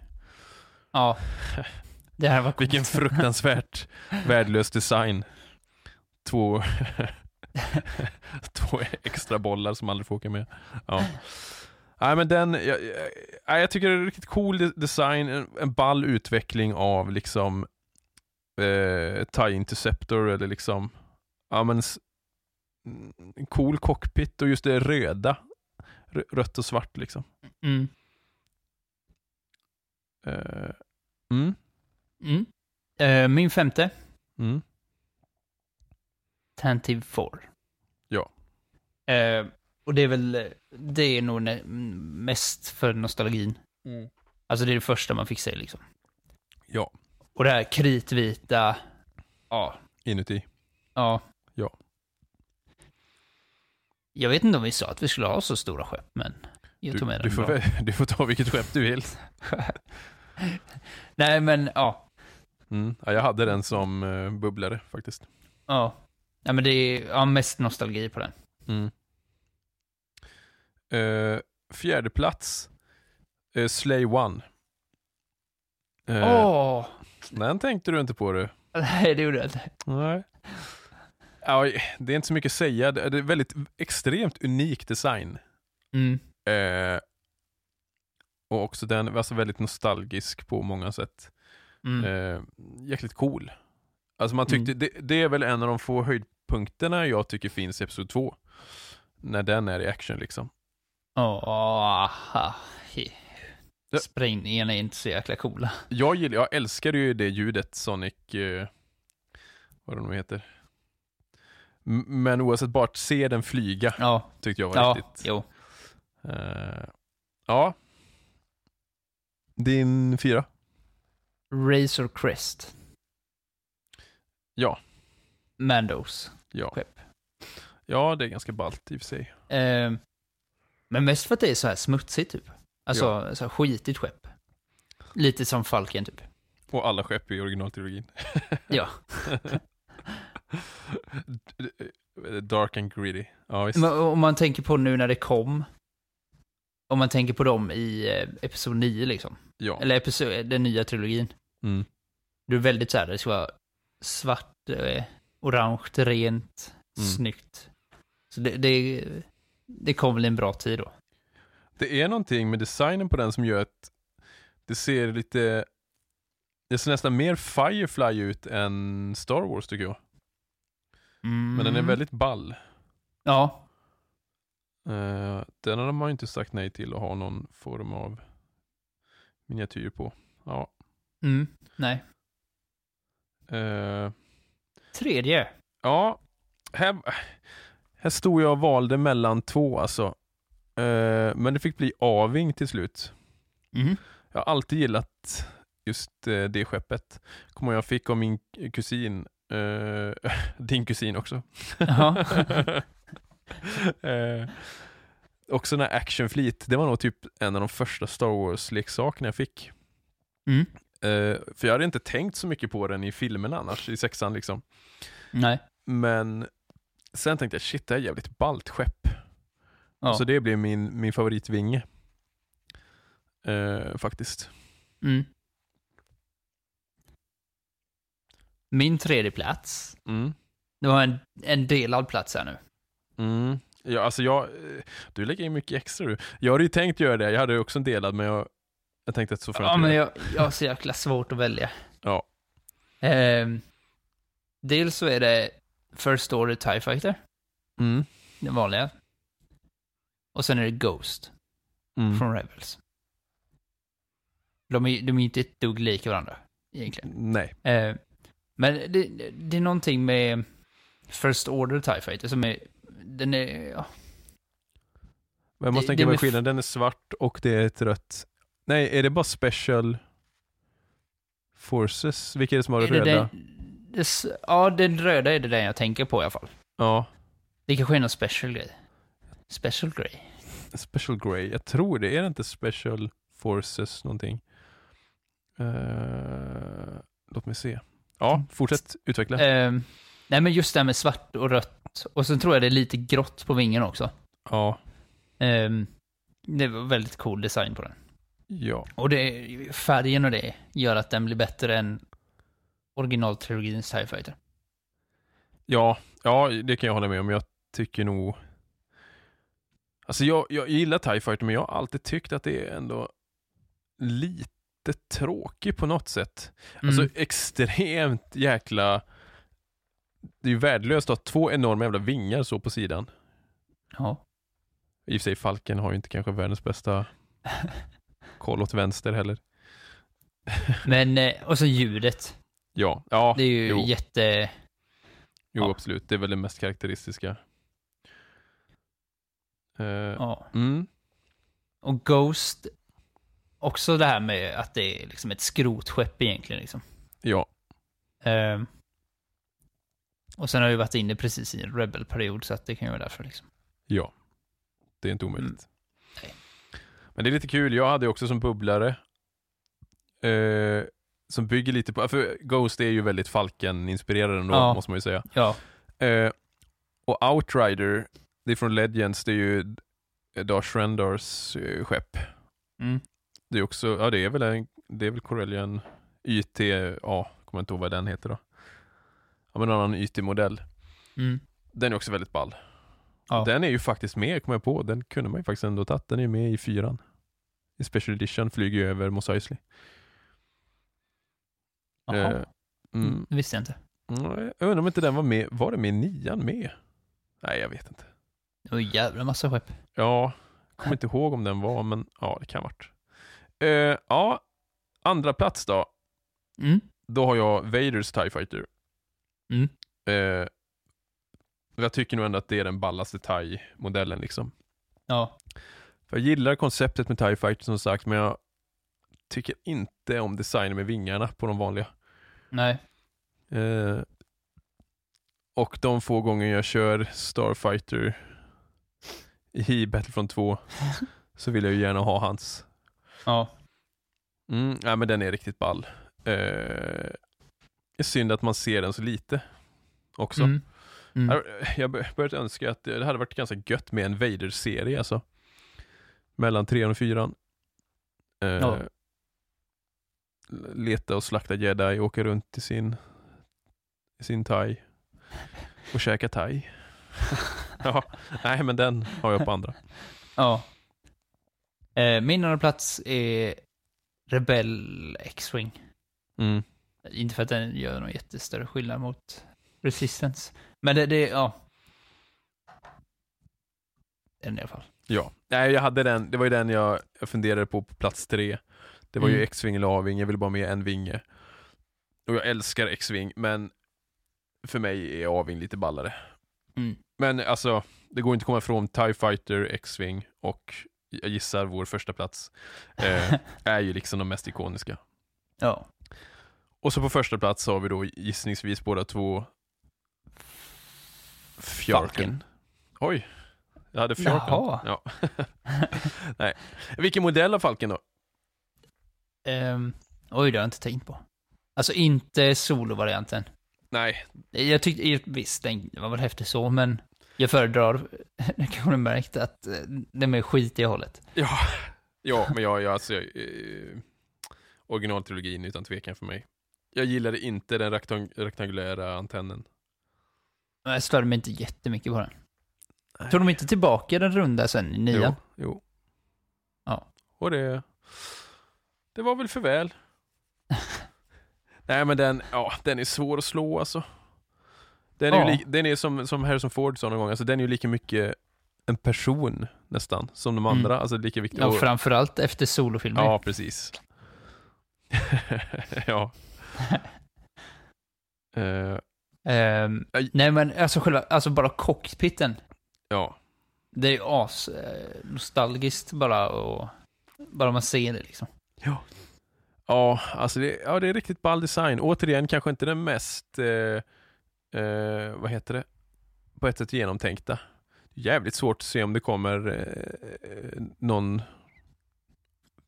Ja. Det här var coolt. Vilken fruktansvärt värdelös design. Två, två extra bollar som aldrig får åka med. Ja. Nej men den, jag, jag, jag tycker det är riktigt cool de- design, en, en ball utveckling av liksom eh, TIE Interceptor eller liksom, ja men en cool cockpit och just det röda, rö- rött och svart liksom. Mm. Eh, mm, Mm. Eh, min femte, mm, Tantive 4. Ja. Eh, och det är väl, det är nog mest för nostalgin. Alltså det är det första man fick se liksom. Ja. Och det här kritvita, ja, inuti. ja. Ja. Jag vet inte om vi sa att vi skulle ha så stora skepp, men jag Du, tog med du, den får, bra. väl- du får ta vilket skepp du vill. Nej, men ja. Mm. Ja, jag hade den som eh, bubblare faktiskt. Ja. Ja, men det är ja, mest nostalgi på den. Mm. Eh, fjärde plats eh, Slay One. Åh! Den tänkte du inte på du. Nej, det gjorde jag inte. Nej. Ja, det är inte så mycket att säga. Det är väldigt extremt unik design. Mm. Eh, och också den alltså väldigt nostalgisk på många sätt. Mm. Eh, jäkligt cool. Alltså man tyckte, det, det är väl en av de få höjdpunkterna jag tycker finns i Episod 2. När den är i action liksom. Ja. Sprängningarna är inte så jäkla coola. Jag, gillar, jag älskar ju det ljudet Sonic, eh, vad det nu heter. Men oavsett, bara att se den flyga Ja, tyckte jag var ja, riktigt. jo. Eh, ja. Din fyra? Razor Crest. Ja. Mandos Ja. skepp. Ja, det är ganska ballt i och för sig. Eh, men mest för att det är så här smutsigt typ. Alltså, så här skitigt skepp. Lite som Falken typ. Och alla skepp i originaltrilogin. Ja. Dark and gritty. Ja, visst. Om man tänker på nu när det kom. om man tänker på dem i eh, Episod 9 liksom. Ja. Eller episod, den nya trilogin. Mm. Det är väldigt så här, det ska vara svart, eh, orange, rent, Mm. snyggt. Så det, det, det kom väl en bra tid då. Det är någonting med designen på den som gör att det ser lite, det ser nästan mer Firefly ut än Star Wars tycker jag. Men den är Mm. väldigt ball. Ja, Eh, den har man ju inte sagt nej till att ha någon form av miniatyr på. Ja. mm, nej. Eh, Tredje. ja, här, här stod jag och valde mellan två alltså. Eh, men det fick bli Aving till slut. Mm. Jag har alltid gillat just det skeppet. Kommer jag fick av min kusin, eh, din kusin också. Eh, också den här Action Fleet, det var nog typ en av de första Star Wars-leksakerna jag fick. Mm. Eh, för jag hade inte tänkt så mycket på den i filmen annars, i sexan liksom. Nej. Men sen tänkte jag, shit det här är jävligt ballt skepp. Ja. Så det blev min, min favoritvinge. Eh, faktiskt. Mm. Min tredje plats. Mm. Det var en, en delad plats här nu. Mm. Ja, alltså jag, eh, du lägger in mycket extra du. Jag hade ju tänkt göra det, jag hade också en delad men jag, jag tänkte att så får Ja, men jag, jag har så jäkla svårt att välja. Ja. Ehm, dels så är det First Order TIE Fighter, Mm. den vanliga. Och sen är det Ghost Mm. från Rebels. De är, de är inte ett dugg lika varandra, egentligen. Nej. Eh, men det, det- är någonting med First Order TIE Fighter som är... Den är... Ja, Men jag måste Det- tänka mig skillnaden, den är svart och det är ett rött. Nej, är det bara special forces? Vilka är det som har det det röda? den, det, ja, den röda är det den jag tänker på i alla fall. Ja, Det kanske är någon special grej. Special grej. special grey. Jag tror det. Är det inte special forces någonting? Eh, låt mig se. Ja, fortsätt utveckla. Ehm, nej, men just det här med svart och rött. Och sen tror jag det är lite grått på vingen också. Ja, Ehm, det var väldigt cool design på den. ja. Och det, färgen och det gör att den blir bättre än originaltrilogins TIE Fighter. Ja, ja, det kan jag hålla med om. Jag tycker nog... Alltså jag, jag gillar TIE Fighter, men jag har alltid tyckt att det är ändå lite tråkigt på något sätt. Mm. Alltså extremt jäkla... Det är ju värdelöst att ha två enorma jävla vingar så på sidan. ja. I och för sig, Falken har ju inte kanske världens bästa koll åt vänster heller. Men, eh, och så ljudet. Ja, ja, Det är ju jo, jätte... jo ja. absolut. Det är väl det mest karaktäristiska. Eh, Ja. mm, Och Ghost, också det här med att det är liksom ett skrotskepp egentligen liksom. ja, Ehm, och sen har vi varit inne precis i en Rebel-period, så att det kan ju vara därför liksom. ja. Det är inte omöjligt. Mm. Nej. Men det är lite kul. Jag hade också som bubblare eh, som bygger lite på, för Ghost är ju väldigt Falken-inspirerad ändå, Ja. måste man ju säga. Ja, Eh, och Outrider, det är från Legends, det är ju Darth Rendars eh, skepp. mm. Det är också, ja det är väl en, det är väl Corellian YT, ja, kommer inte ihåg vad den heter då. Ja men en annan YT-modell. Mm. Den är också väldigt ball. Ja. Den är ju faktiskt med, kommer jag på. Den kunde man ju faktiskt ändå tagit. Den är med i fyran. I Special Edition flyger ju över Mos Eisley. Jaha. Eh, mm. Mm. Det visste jag inte. Mm, Jag undrar om inte den var med, var den med i nian med? Nej, jag vet inte. Det var en jävla massa skepp. Ja, kommer inte ihåg om den var, men ja, det kan ha varit. Eh, ja, andra plats då. Mm. Då har jag Vaders TIE Fighter. Mm. Eh, jag tycker nog ändå att det är den ballaste TIE-modellen liksom. Ja. För jag gillar konceptet med TIE Fighter som sagt, men jag tycker inte om designen med vingarna på de vanliga. Nej. Eh, och de få gånger jag kör Starfighter i Battlefront 2 så vill jag ju gärna ha hans. Ja. Mm, ja, men den är riktigt ball. Eh, det är synd att man ser den så lite också. Mm. Mm. Jag- börjat önska att det hade varit ganska gött med en Vader-serie alltså. mellan trean och fyran. Eh, Ja. Leta och slakta jedi, åka runt i sin, i sin thai och käka thai. ja, nej men den har jag på andra. Ja. Eh, min andra plats är Rebell X-Wing. Mm. Inte för att den gör någon jättestörre skillnad mot Resistance. Men det, det ja. Den i alla fall. Ja, nej jag hade den, det var ju den jag, jag funderade på på plats tre. Det var ju Mm. X-Wing eller A-Wing, jag ville bara med en vinge. Och jag älskar X-Wing, men för mig är A-Wing lite ballare. Mm. Men alltså, det går inte att komma ifrån TIE Fighter, X-Wing och jag gissar vår första plats eh, är ju liksom de mest ikoniska. Ja. Och så på första plats har vi då gissningsvis båda två Fjarken. Oj, jag hade Fjarken. Jaha. Ja. Nej. Vilken modell av Falken då? Ehm, oj, det har jag inte tänkt på. Alltså inte solo-varianten. Nej, Jag tyckte, visst, den var väl häftig så, men jag föredrar, det kanske du märkt, att eh, den med skit i hållet. ja, ja men jag, jag alltså, eh, originaltrilogin utan tvekan för mig. Jag gillade inte den rektang rektangulära antennen. Jag störde mig inte jättemycket på den. Tog de inte tillbaka den runda sen i nian? Jo, jo. Ja. Och det, det var väl för väl. Nej men den, ja, den är svår att slå alltså. Den är, Ja. li, den är som, som Harrison Ford sa någon gång, alltså den är ju lika mycket en person nästan, som de Mm. andra. Alltså lika viktig. Ja, och- framförallt efter solofilmer. Ja, precis. ja. Ehm, Aj. nej men alltså själva, alltså bara cockpiten. ja. Det är ju as eh, nostalgiskt bara och bara man ser det liksom. Ja, alltså det, ja, det är riktigt ball design. Återigen, kanske inte den mest, eh, eh, vad heter det, på ett sätt genomtänkta. Jävligt svårt att se om det kommer eh, någon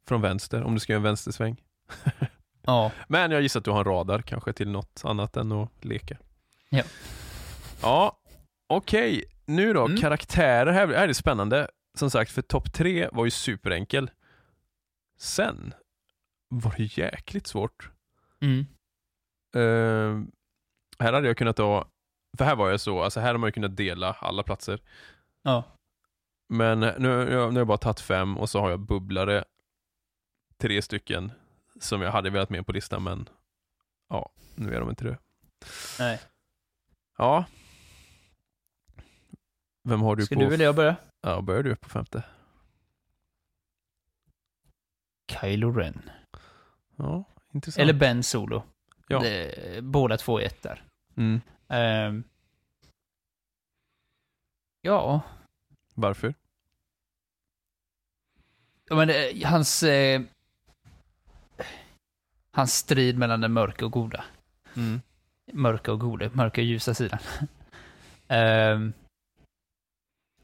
från vänster, om du ska göra en vänstersväng. Ja. Men jag gissar att du har en radar kanske till något annat än att leka. Ja. Ja, okej. Nu då, Mm. karaktärer. Här, här är det spännande. Som sagt, för topp tre var ju superenkel. Sen var det jäkligt svårt. Mm. Eh, här hade jag kunnat ha, för här var jag så, alltså här har man ju kunnat dela alla platser. Ja. Men nu, nu, har jag bara tagit fem och så har jag bubblare, tre stycken som jag hade velat med på listan men ja, nu är de inte det. Nej. Ja. Vem har du Ska på? du eller jag börja? Ja, börjar du på femte? Kylo Ren. Ja, intressant. Eller Ben Solo. Ja. Det, båda två är ett där. Mm. Ehm. ja. Varför? Ja, men det, hans... Eh, hans strid mellan den mörka och goda. Mm. Mörka och goda, mörka och ljusa sidan. Ehm,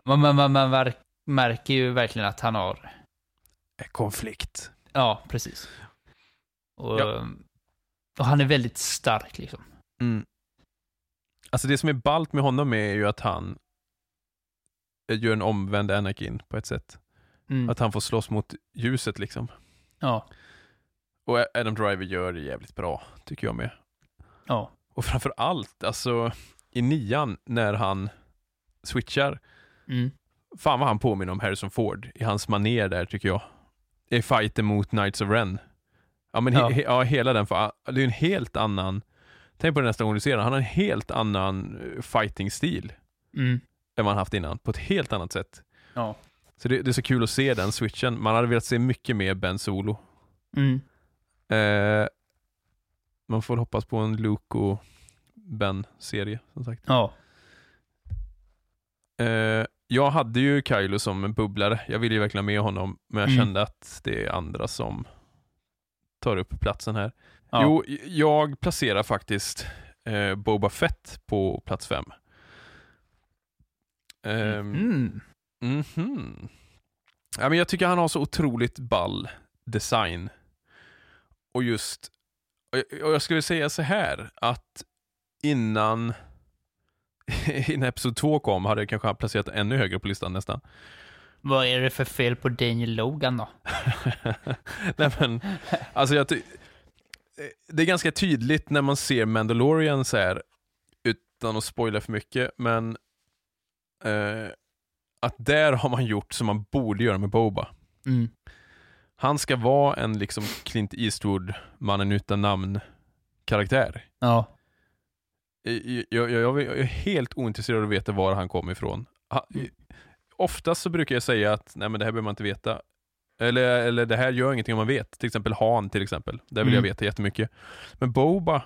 man man, man, märker ju verkligen att han har... Konflikt. Ja, precis. Och, Ja. och han är väldigt stark liksom. Mm. Alltså det som är ballt med honom är ju att han gör en omvänd Anakin på ett sätt. Mm. Att han får slåss mot ljuset liksom. Ja, Och Adam Driver gör det jävligt bra, tycker jag med. ja. Och framför allt, alltså i nian när han switchar, Mm. fan vad han påminner om Harrison Ford i hans maner där tycker jag. I fighten mot Knights of Ren. Ja men he, Ja. he, ja, hela den, det är en helt annan, tänk på det nästa gång du ser den, han har en helt annan eh, fighting-stil Mm. än han haft innan, på ett helt annat sätt. Ja. Så det, det är så kul att se den switchen, man hade velat se mycket mer Ben Solo. Mm. Eh, man får hoppas på en Luke och Ben-serie, som sagt. Ja. Eh, jag hade ju Kylo som en bubblare. Jag ville ju verkligen ha med honom, men jag Mm. kände att det är andra som tar upp platsen här. Ja. Jo, jag placerar faktiskt eh, Boba Fett på plats fem. Ehm, Mm. Mhm. Ja, men jag tycker han har så otroligt ball design. Och just, och jag- skulle säga så här, att innan, innan Episod 2 kom hade jag kanske placerat ännu högre på listan nästan. Vad är det för fel på Daniel Logan då? Nej men, alltså jag Det är ganska tydligt när man ser Mandalorian så här, utan att spoila för mycket, men eh, att där har man gjort som man borde göra med Boba. Mm. Han ska vara en liksom Clint Eastwood, mannen utan namn-karaktär. Ja. Jag, jag, jag, jag är helt ointresserad av att veta var han kommer ifrån. Ha, oftast så brukar jag säga att nej men det här behöver man inte veta. Eller, eller det här gör ingenting om man vet. Till exempel Han till exempel. Där vill Mm. jag veta jättemycket. Men Boba,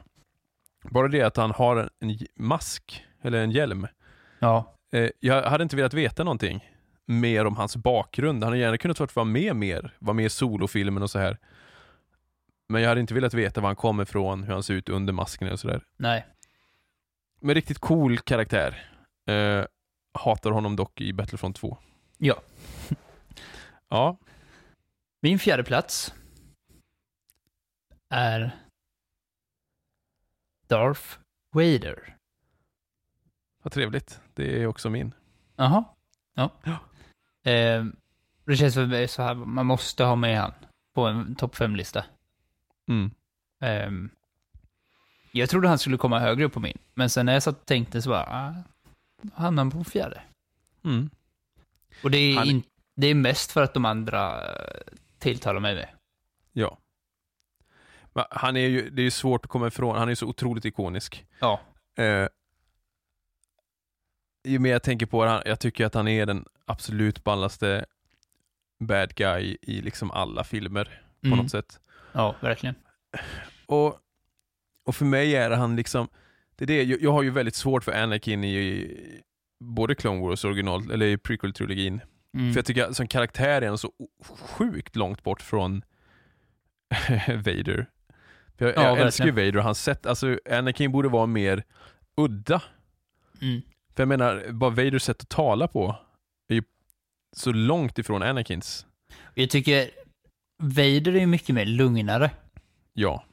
bara det att han har en, mask, eller en hjälm. Ja. Eh, jag hade inte velat veta någonting mer om hans bakgrund. Han hade gärna kunnat fått vara med mer, vara med i solofilmen och så här. Men jag hade inte velat veta var han kommer ifrån, hur han ser ut under masken och sådär. Nej. Men riktigt cool karaktär. Eh, hatar honom dock i Battlefront 2. Ja. Ja, Min fjärde plats är Darth Vader. vad trevligt. Det är också min. Jaha. Ja. Eh, det känns för mig så här, man måste ha med han på en topp fem-lista. Mm. Ehm, jag trodde han skulle komma högre upp på min, men sen när jag satt och tänkte så bara, ah, hamnade han på fjärde. Mm. Och det är, Han- in, det är mest för att de andra eh, tilltalar mig med. Ja. Men han är ju, det är ju svårt att komma ifrån, han är så otroligt ikonisk. Ja. Eh, ju mer jag tänker på det, jag tycker att han är den absolut ballaste bad guy i liksom alla filmer på Mm. något sätt. Ja, verkligen. Och, och för mig är han liksom, det är det, jag, jag har ju väldigt svårt för Anakin i både Clone Wars original, eller i prequel-trilogin. Mm. För jag tycker att som karaktär är han så sjukt långt bort från Vader. För jag Ja, jag älskar ju. Vader och hans sätt, alltså Anakin borde vara mer udda. Mm. För jag menar, bara Vaders sätt att tala på är ju så långt ifrån Anakins. Jag tycker Vader är mycket mer lugnare. Ja,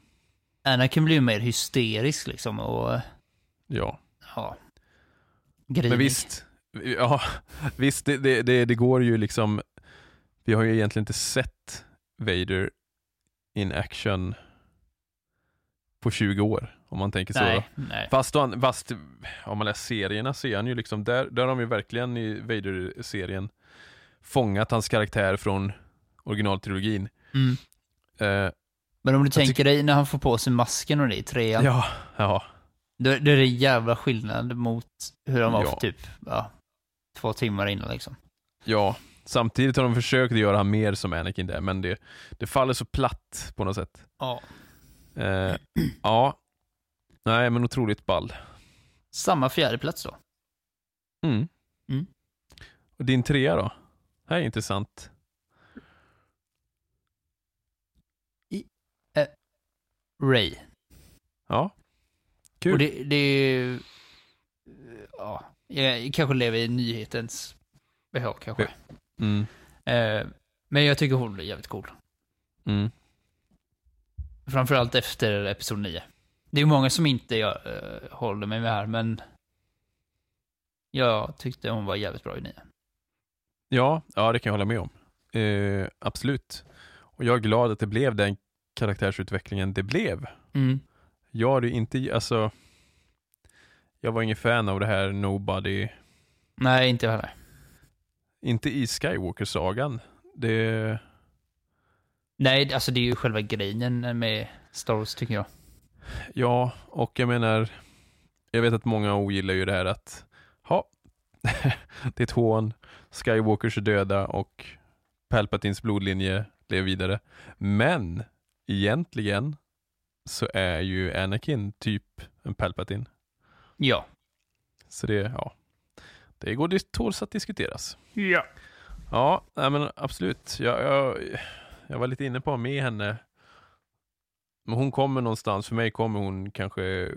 Anakin blir ju mer hysterisk liksom och, ja. ja, grinig. Men visst, ja, visst det, det, det, det går ju liksom, vi har ju egentligen inte sett Vader in action på 20 år, om man tänker så. då. Nej, nej. Fast, han, fast om man läser serierna ser han ju liksom, där, där har de ju verkligen i Vader-serien fångat hans karaktär från originaltrilogin. Mm. Eh, Men om du tänker dig när han får på sig masken och det i trean, ja, ja, då, då är det en jävla skillnad mot hur han var Ja. för typ, ja, två timmar innan liksom. ja. Samtidigt har de försökt göra han mer som Anakin där, men det, det faller så platt på något sätt. Ja. Eh, ja, nej men otroligt ball. Samma fjärde plats då. Mm. Mm. Och din trea då? Det här är intressant. Ray. Ja, Kul. Och det, det är ju, ja, jag kanske lever i nyhetens behag kanske. mm. Eh, men jag tycker hon är jävligt cool. Mm. Framförallt efter Episod 9. Det är många som inte jag, eh, håller med mig här, men jag tyckte hon var jävligt bra i 9. Ja, ja, det kan jag hålla med om. Eh, absolut. Och jag är glad att det blev den karaktärsutvecklingen det blev. Mm. Jag hade inte, alltså, jag var ingen fan av det här Nobody, Nej, inte jag heller. inte i Skywalker-sagan. Det, Nej, alltså det är ju själva grejen med Star Wars tycker jag. ja, och jag menar, jag vet att många ogillar ju det här att, ja, det är ett hån, Skywalkers är döda och Palpatines blodlinje lever vidare. Men egentligen så är ju Anakin typ en Palpatine. Ja. Så det, ja, det går det tåls att diskuteras. Ja. Ja, nej men absolut. Jag, jag, jag var lite inne på att ha med henne. Men hon kommer någonstans, för mig kommer hon kanske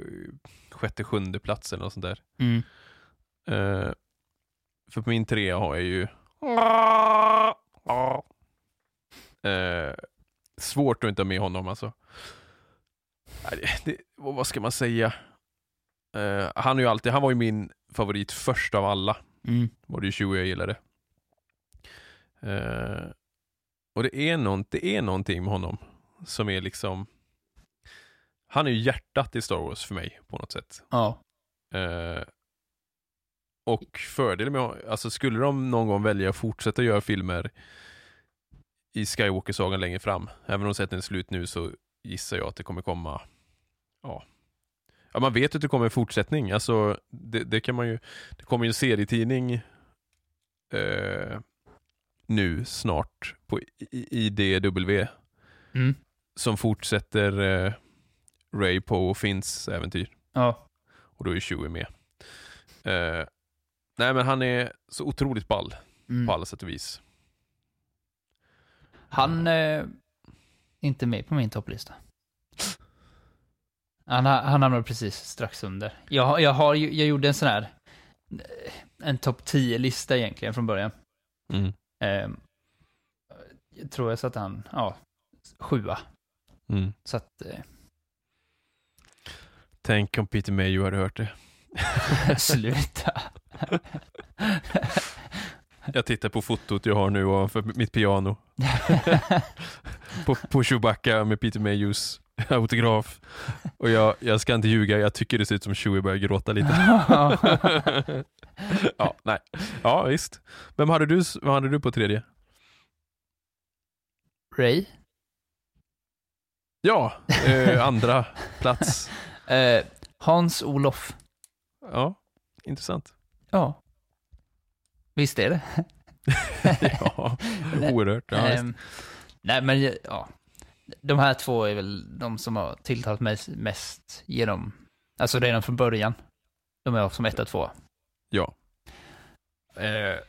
sjätte, sjunde plats eller något sånt där. Mm. Eh, för på min trea har jag ju Eh, svårt att inte ha med honom alltså. Det, det, vad ska man säga? Eh, han, är ju alltid, han var ju min favorit först av alla. Mm. Var det ju 20 jag gillade. Eh, och det är, nånt, det är någonting med honom som är liksom... Han är ju hjärtat i Star Wars för mig på något sätt. Ja. Eh, och fördelen med, alltså skulle de någon gång välja att fortsätta göra filmer i Skywalker-sagan längre fram, även om sätten är slut nu så gissar jag att det kommer komma, ja, ja man vet att det kommer en fortsättning, alltså det, det kan man ju, det kommer ju en serietidning eh, nu snart på IDW Mm. som fortsätter eh, Ray och Finns äventyr. Ja. Och då är Chewie med. Eh, nej men han är så otroligt ball Mm. på alla sätt och vis. Han eh, är inte med på min topplista. Han, ha- han hamnade precis strax under. Jag, jag, har, jag gjorde en sån här, en topp 10-lista egentligen från början. Mm. Eh, jag tror jag satte han, ja, sjua. Mm. Så att, eh, Tänk om Peter Mayhew hade hört det. sluta. Jag tittar på fotot jag har nu ovanför mitt piano. på, på Chewbacca med Peter Mayhews autograf. Och jag, jag ska inte ljuga, jag tycker det ser ut som Chewie börjar gråta lite. ja, nej. Ja, visst. Vem hade du, vad hade du på tredje? Ray? Ja, eh, andra plats. Eh, Hans-Olof. Ja, intressant. Ja. Visst är det? ja, oerhört. Ja. Ehm, nej, men ja. De här två är väl de som har tilltalat mig mest genom, alltså redan från början. De är som ett och två. ja. Eh,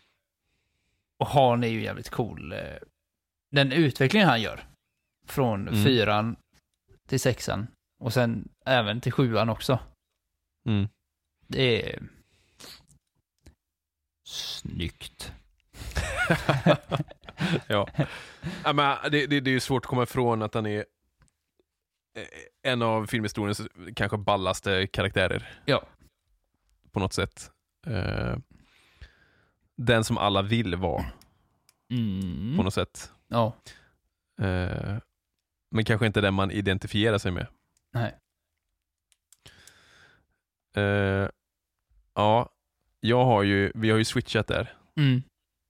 och Han är ju jävligt cool. Eh, den utvecklingen han gör. Från Mm. fyran till sexan. Och sen även till sjuan också. Mm. Det är... Snyggt. ja. ja men det, det, det är svårt att komma ifrån att han är eh, en av filmhistoriens kanske ballaste karaktärer. Ja. På något sätt. Eh, den som alla vill vara, Mm. på något sätt. Ja. Eh, men kanske inte den man identifierar sig med. Nej. Ja, jag har ju, vi har ju switchat där. Mm.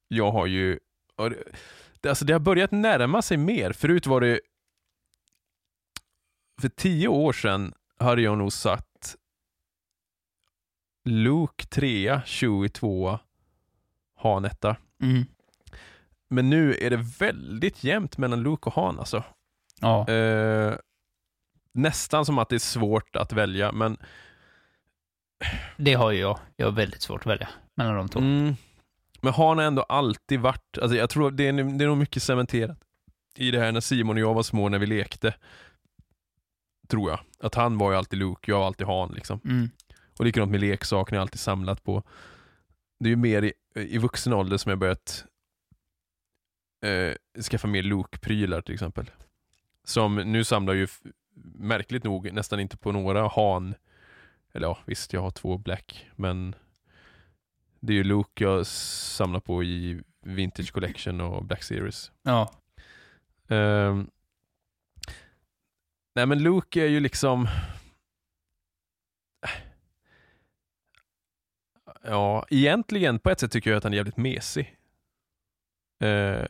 jag har ju... och det- Alltså det har börjat närma sig mer. Förut var det... För tio år sedan hade jag nog satt Luke 3, Chewie 2, Han 1. Mm. Men nu är det väldigt jämnt mellan Luke och Han alltså. Ja. Eh, nästan som att det är svårt att välja, men Det har ju jag. Jag har väldigt svårt att välja mellan de två. Mm. Men Han har ändå alltid varit, alltså jag tror det är, det är nog mycket cementerat i det här när Simon och jag var små när vi lekte. Tror jag. Att han var ju alltid Luke, jag var alltid Han liksom. Mm. Och likadant med leksaker, jag har alltid samlat på. Det är ju mer i, i vuxen ålder som jag börjat eh, skaffa mer Luke-prylar till exempel. Som nu samlar ju märkligt nog nästan inte på några Han. Eller ja, visst jag har två Black, men det är ju Luke jag samlar på i Vintage Collection och Black Series. Ja. Ehm, nej men Luke är ju liksom... Ja, egentligen på ett sätt tycker jag att han är jävligt mesig. Eh,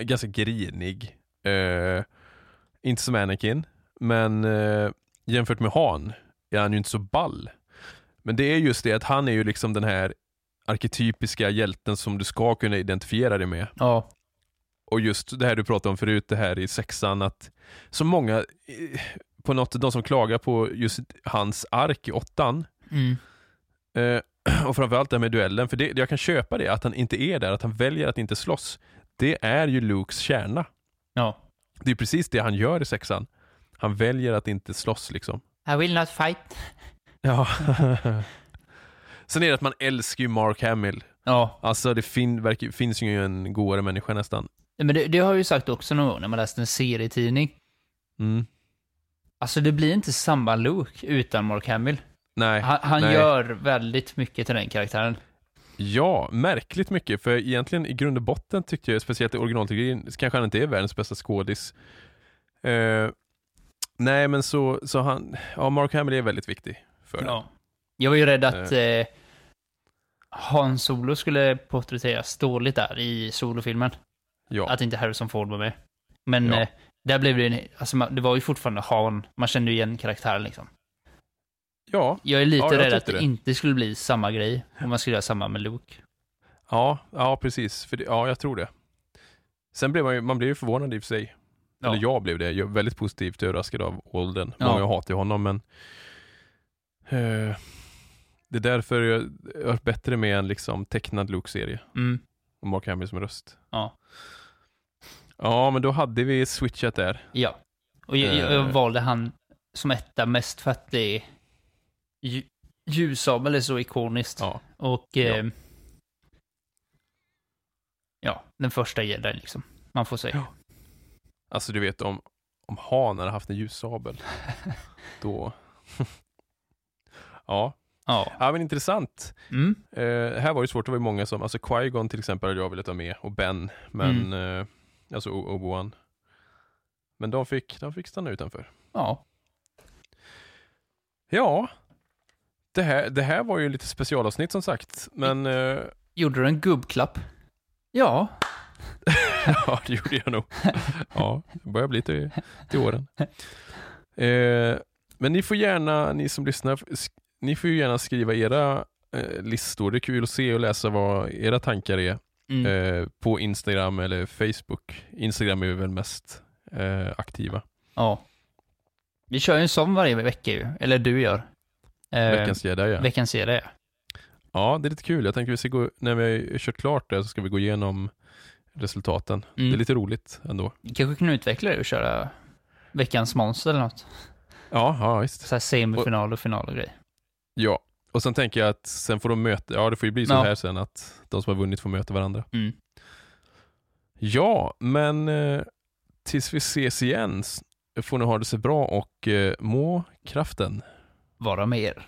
ganska grinig. Eh, inte som Anakin, men eh, jämfört med Han är han ju inte så ball. Men det är just det att han är ju liksom den här arketypiska hjälten som du ska kunna identifiera dig med. Ja. Och just det här du pratade om förut, det här i sexan, att så många, eh, på något, de som klagar på just hans ark i åttan, Mm. eh, och framförallt det här med duellen, för det, jag kan köpa det, att han inte är där, att han väljer att inte slåss. Det är ju Lukes kärna. Ja. Det är precis det han gör i sexan. Han väljer att inte slåss liksom. I will not fight. Ja. Sen är det att man älskar ju Mark Hamill. Ja. Alltså det fin, verkar, finns ju en godare människa nästan. Men det, det har jag ju sagt också någon gång när man läste en serietidning. Mm. Alltså det blir inte samma Luke utan Mark Hamill. Nej. Han, han nej. gör väldigt mycket till den karaktären. Ja, märkligt mycket. För egentligen i grund och botten tyckte jag, speciellt i originaltrilogin, kanske han inte är världens bästa skådis. Eh, nej, men så, så han, ja, Mark Hamill är väldigt viktig för den. Ja. Jag var ju rädd att eh, Han Solo skulle porträtteras dåligt där i solofilmen. Ja, Att inte Harrison Ford var med. Men Ja. eh, där blev det en, alltså det var ju fortfarande Han. Man kände ju igen karaktären liksom. ja, Jag är lite Ja, jag rädd att det det. inte skulle bli samma grej om man skulle göra samma med Luke. ja, ja, precis. För det, ja, jag tror det. Sen blev man ju, man blev ju förvånad i och för sig. Ja. Eller jag blev det. Jag väldigt positivt överraskad av åldern. Ja. Många hatar ju honom, men eh, det är därför jag har varit bättre med en liksom tecknad Luke-serie. Mm. Och Mark Hamill som röst. Ja. Ja, men då hade vi switchat där. Ja. Och jag, jag, jag Eh. valde han som etta mest för att det är lju- ljussabel är så ikoniskt. Ja. Och Ja. eh, ja, den första jedin liksom. Man får säga. Ja. Alltså du vet om, om Han hade haft en ljussabel. då... ja. Ja. ja, men intressant. Mm. Eh, här var det svårt, det var ju många som, alltså Qui-Gon till exempel hade jag velat ha med och Ben, men eh, alltså O- Obi-Wan. Men de fick, de fick stanna utanför. Ja. Ja, det här, det här var ju lite specialavsnitt som sagt, men eh, Gjorde du en gubbklapp? Ja. ja, det gjorde jag nog. Ja, det börjar bli till, till åren. Eh, men ni får gärna, ni som lyssnar, ni får ju gärna skriva era eh, listor. Det är kul att se och läsa vad era tankar är Mm. eh, på Instagram eller Facebook. Instagram är vi väl mest eh, aktiva. Ja. Vi kör ju en sån varje vecka ju. Eller du gör. Eh, Veckans jedi ja. Veckans serie, ja. Ja, det är lite kul. Jag tänker vi ska gå, när vi har kört klart det så ska vi gå igenom resultaten. Mm. Det är lite roligt ändå. Vi kanske kan utveckla det och köra veckans monster eller något. Ja, ja visst. Så här semifinal och final och grej. Ja, och sen tänker jag att sen får de möta, ja det får ju bli så Ja. här sen att de som har vunnit får möta varandra. Mm. Ja, men eh, tills vi ses igen får ni ha det så bra och eh, må kraften. Vara med er.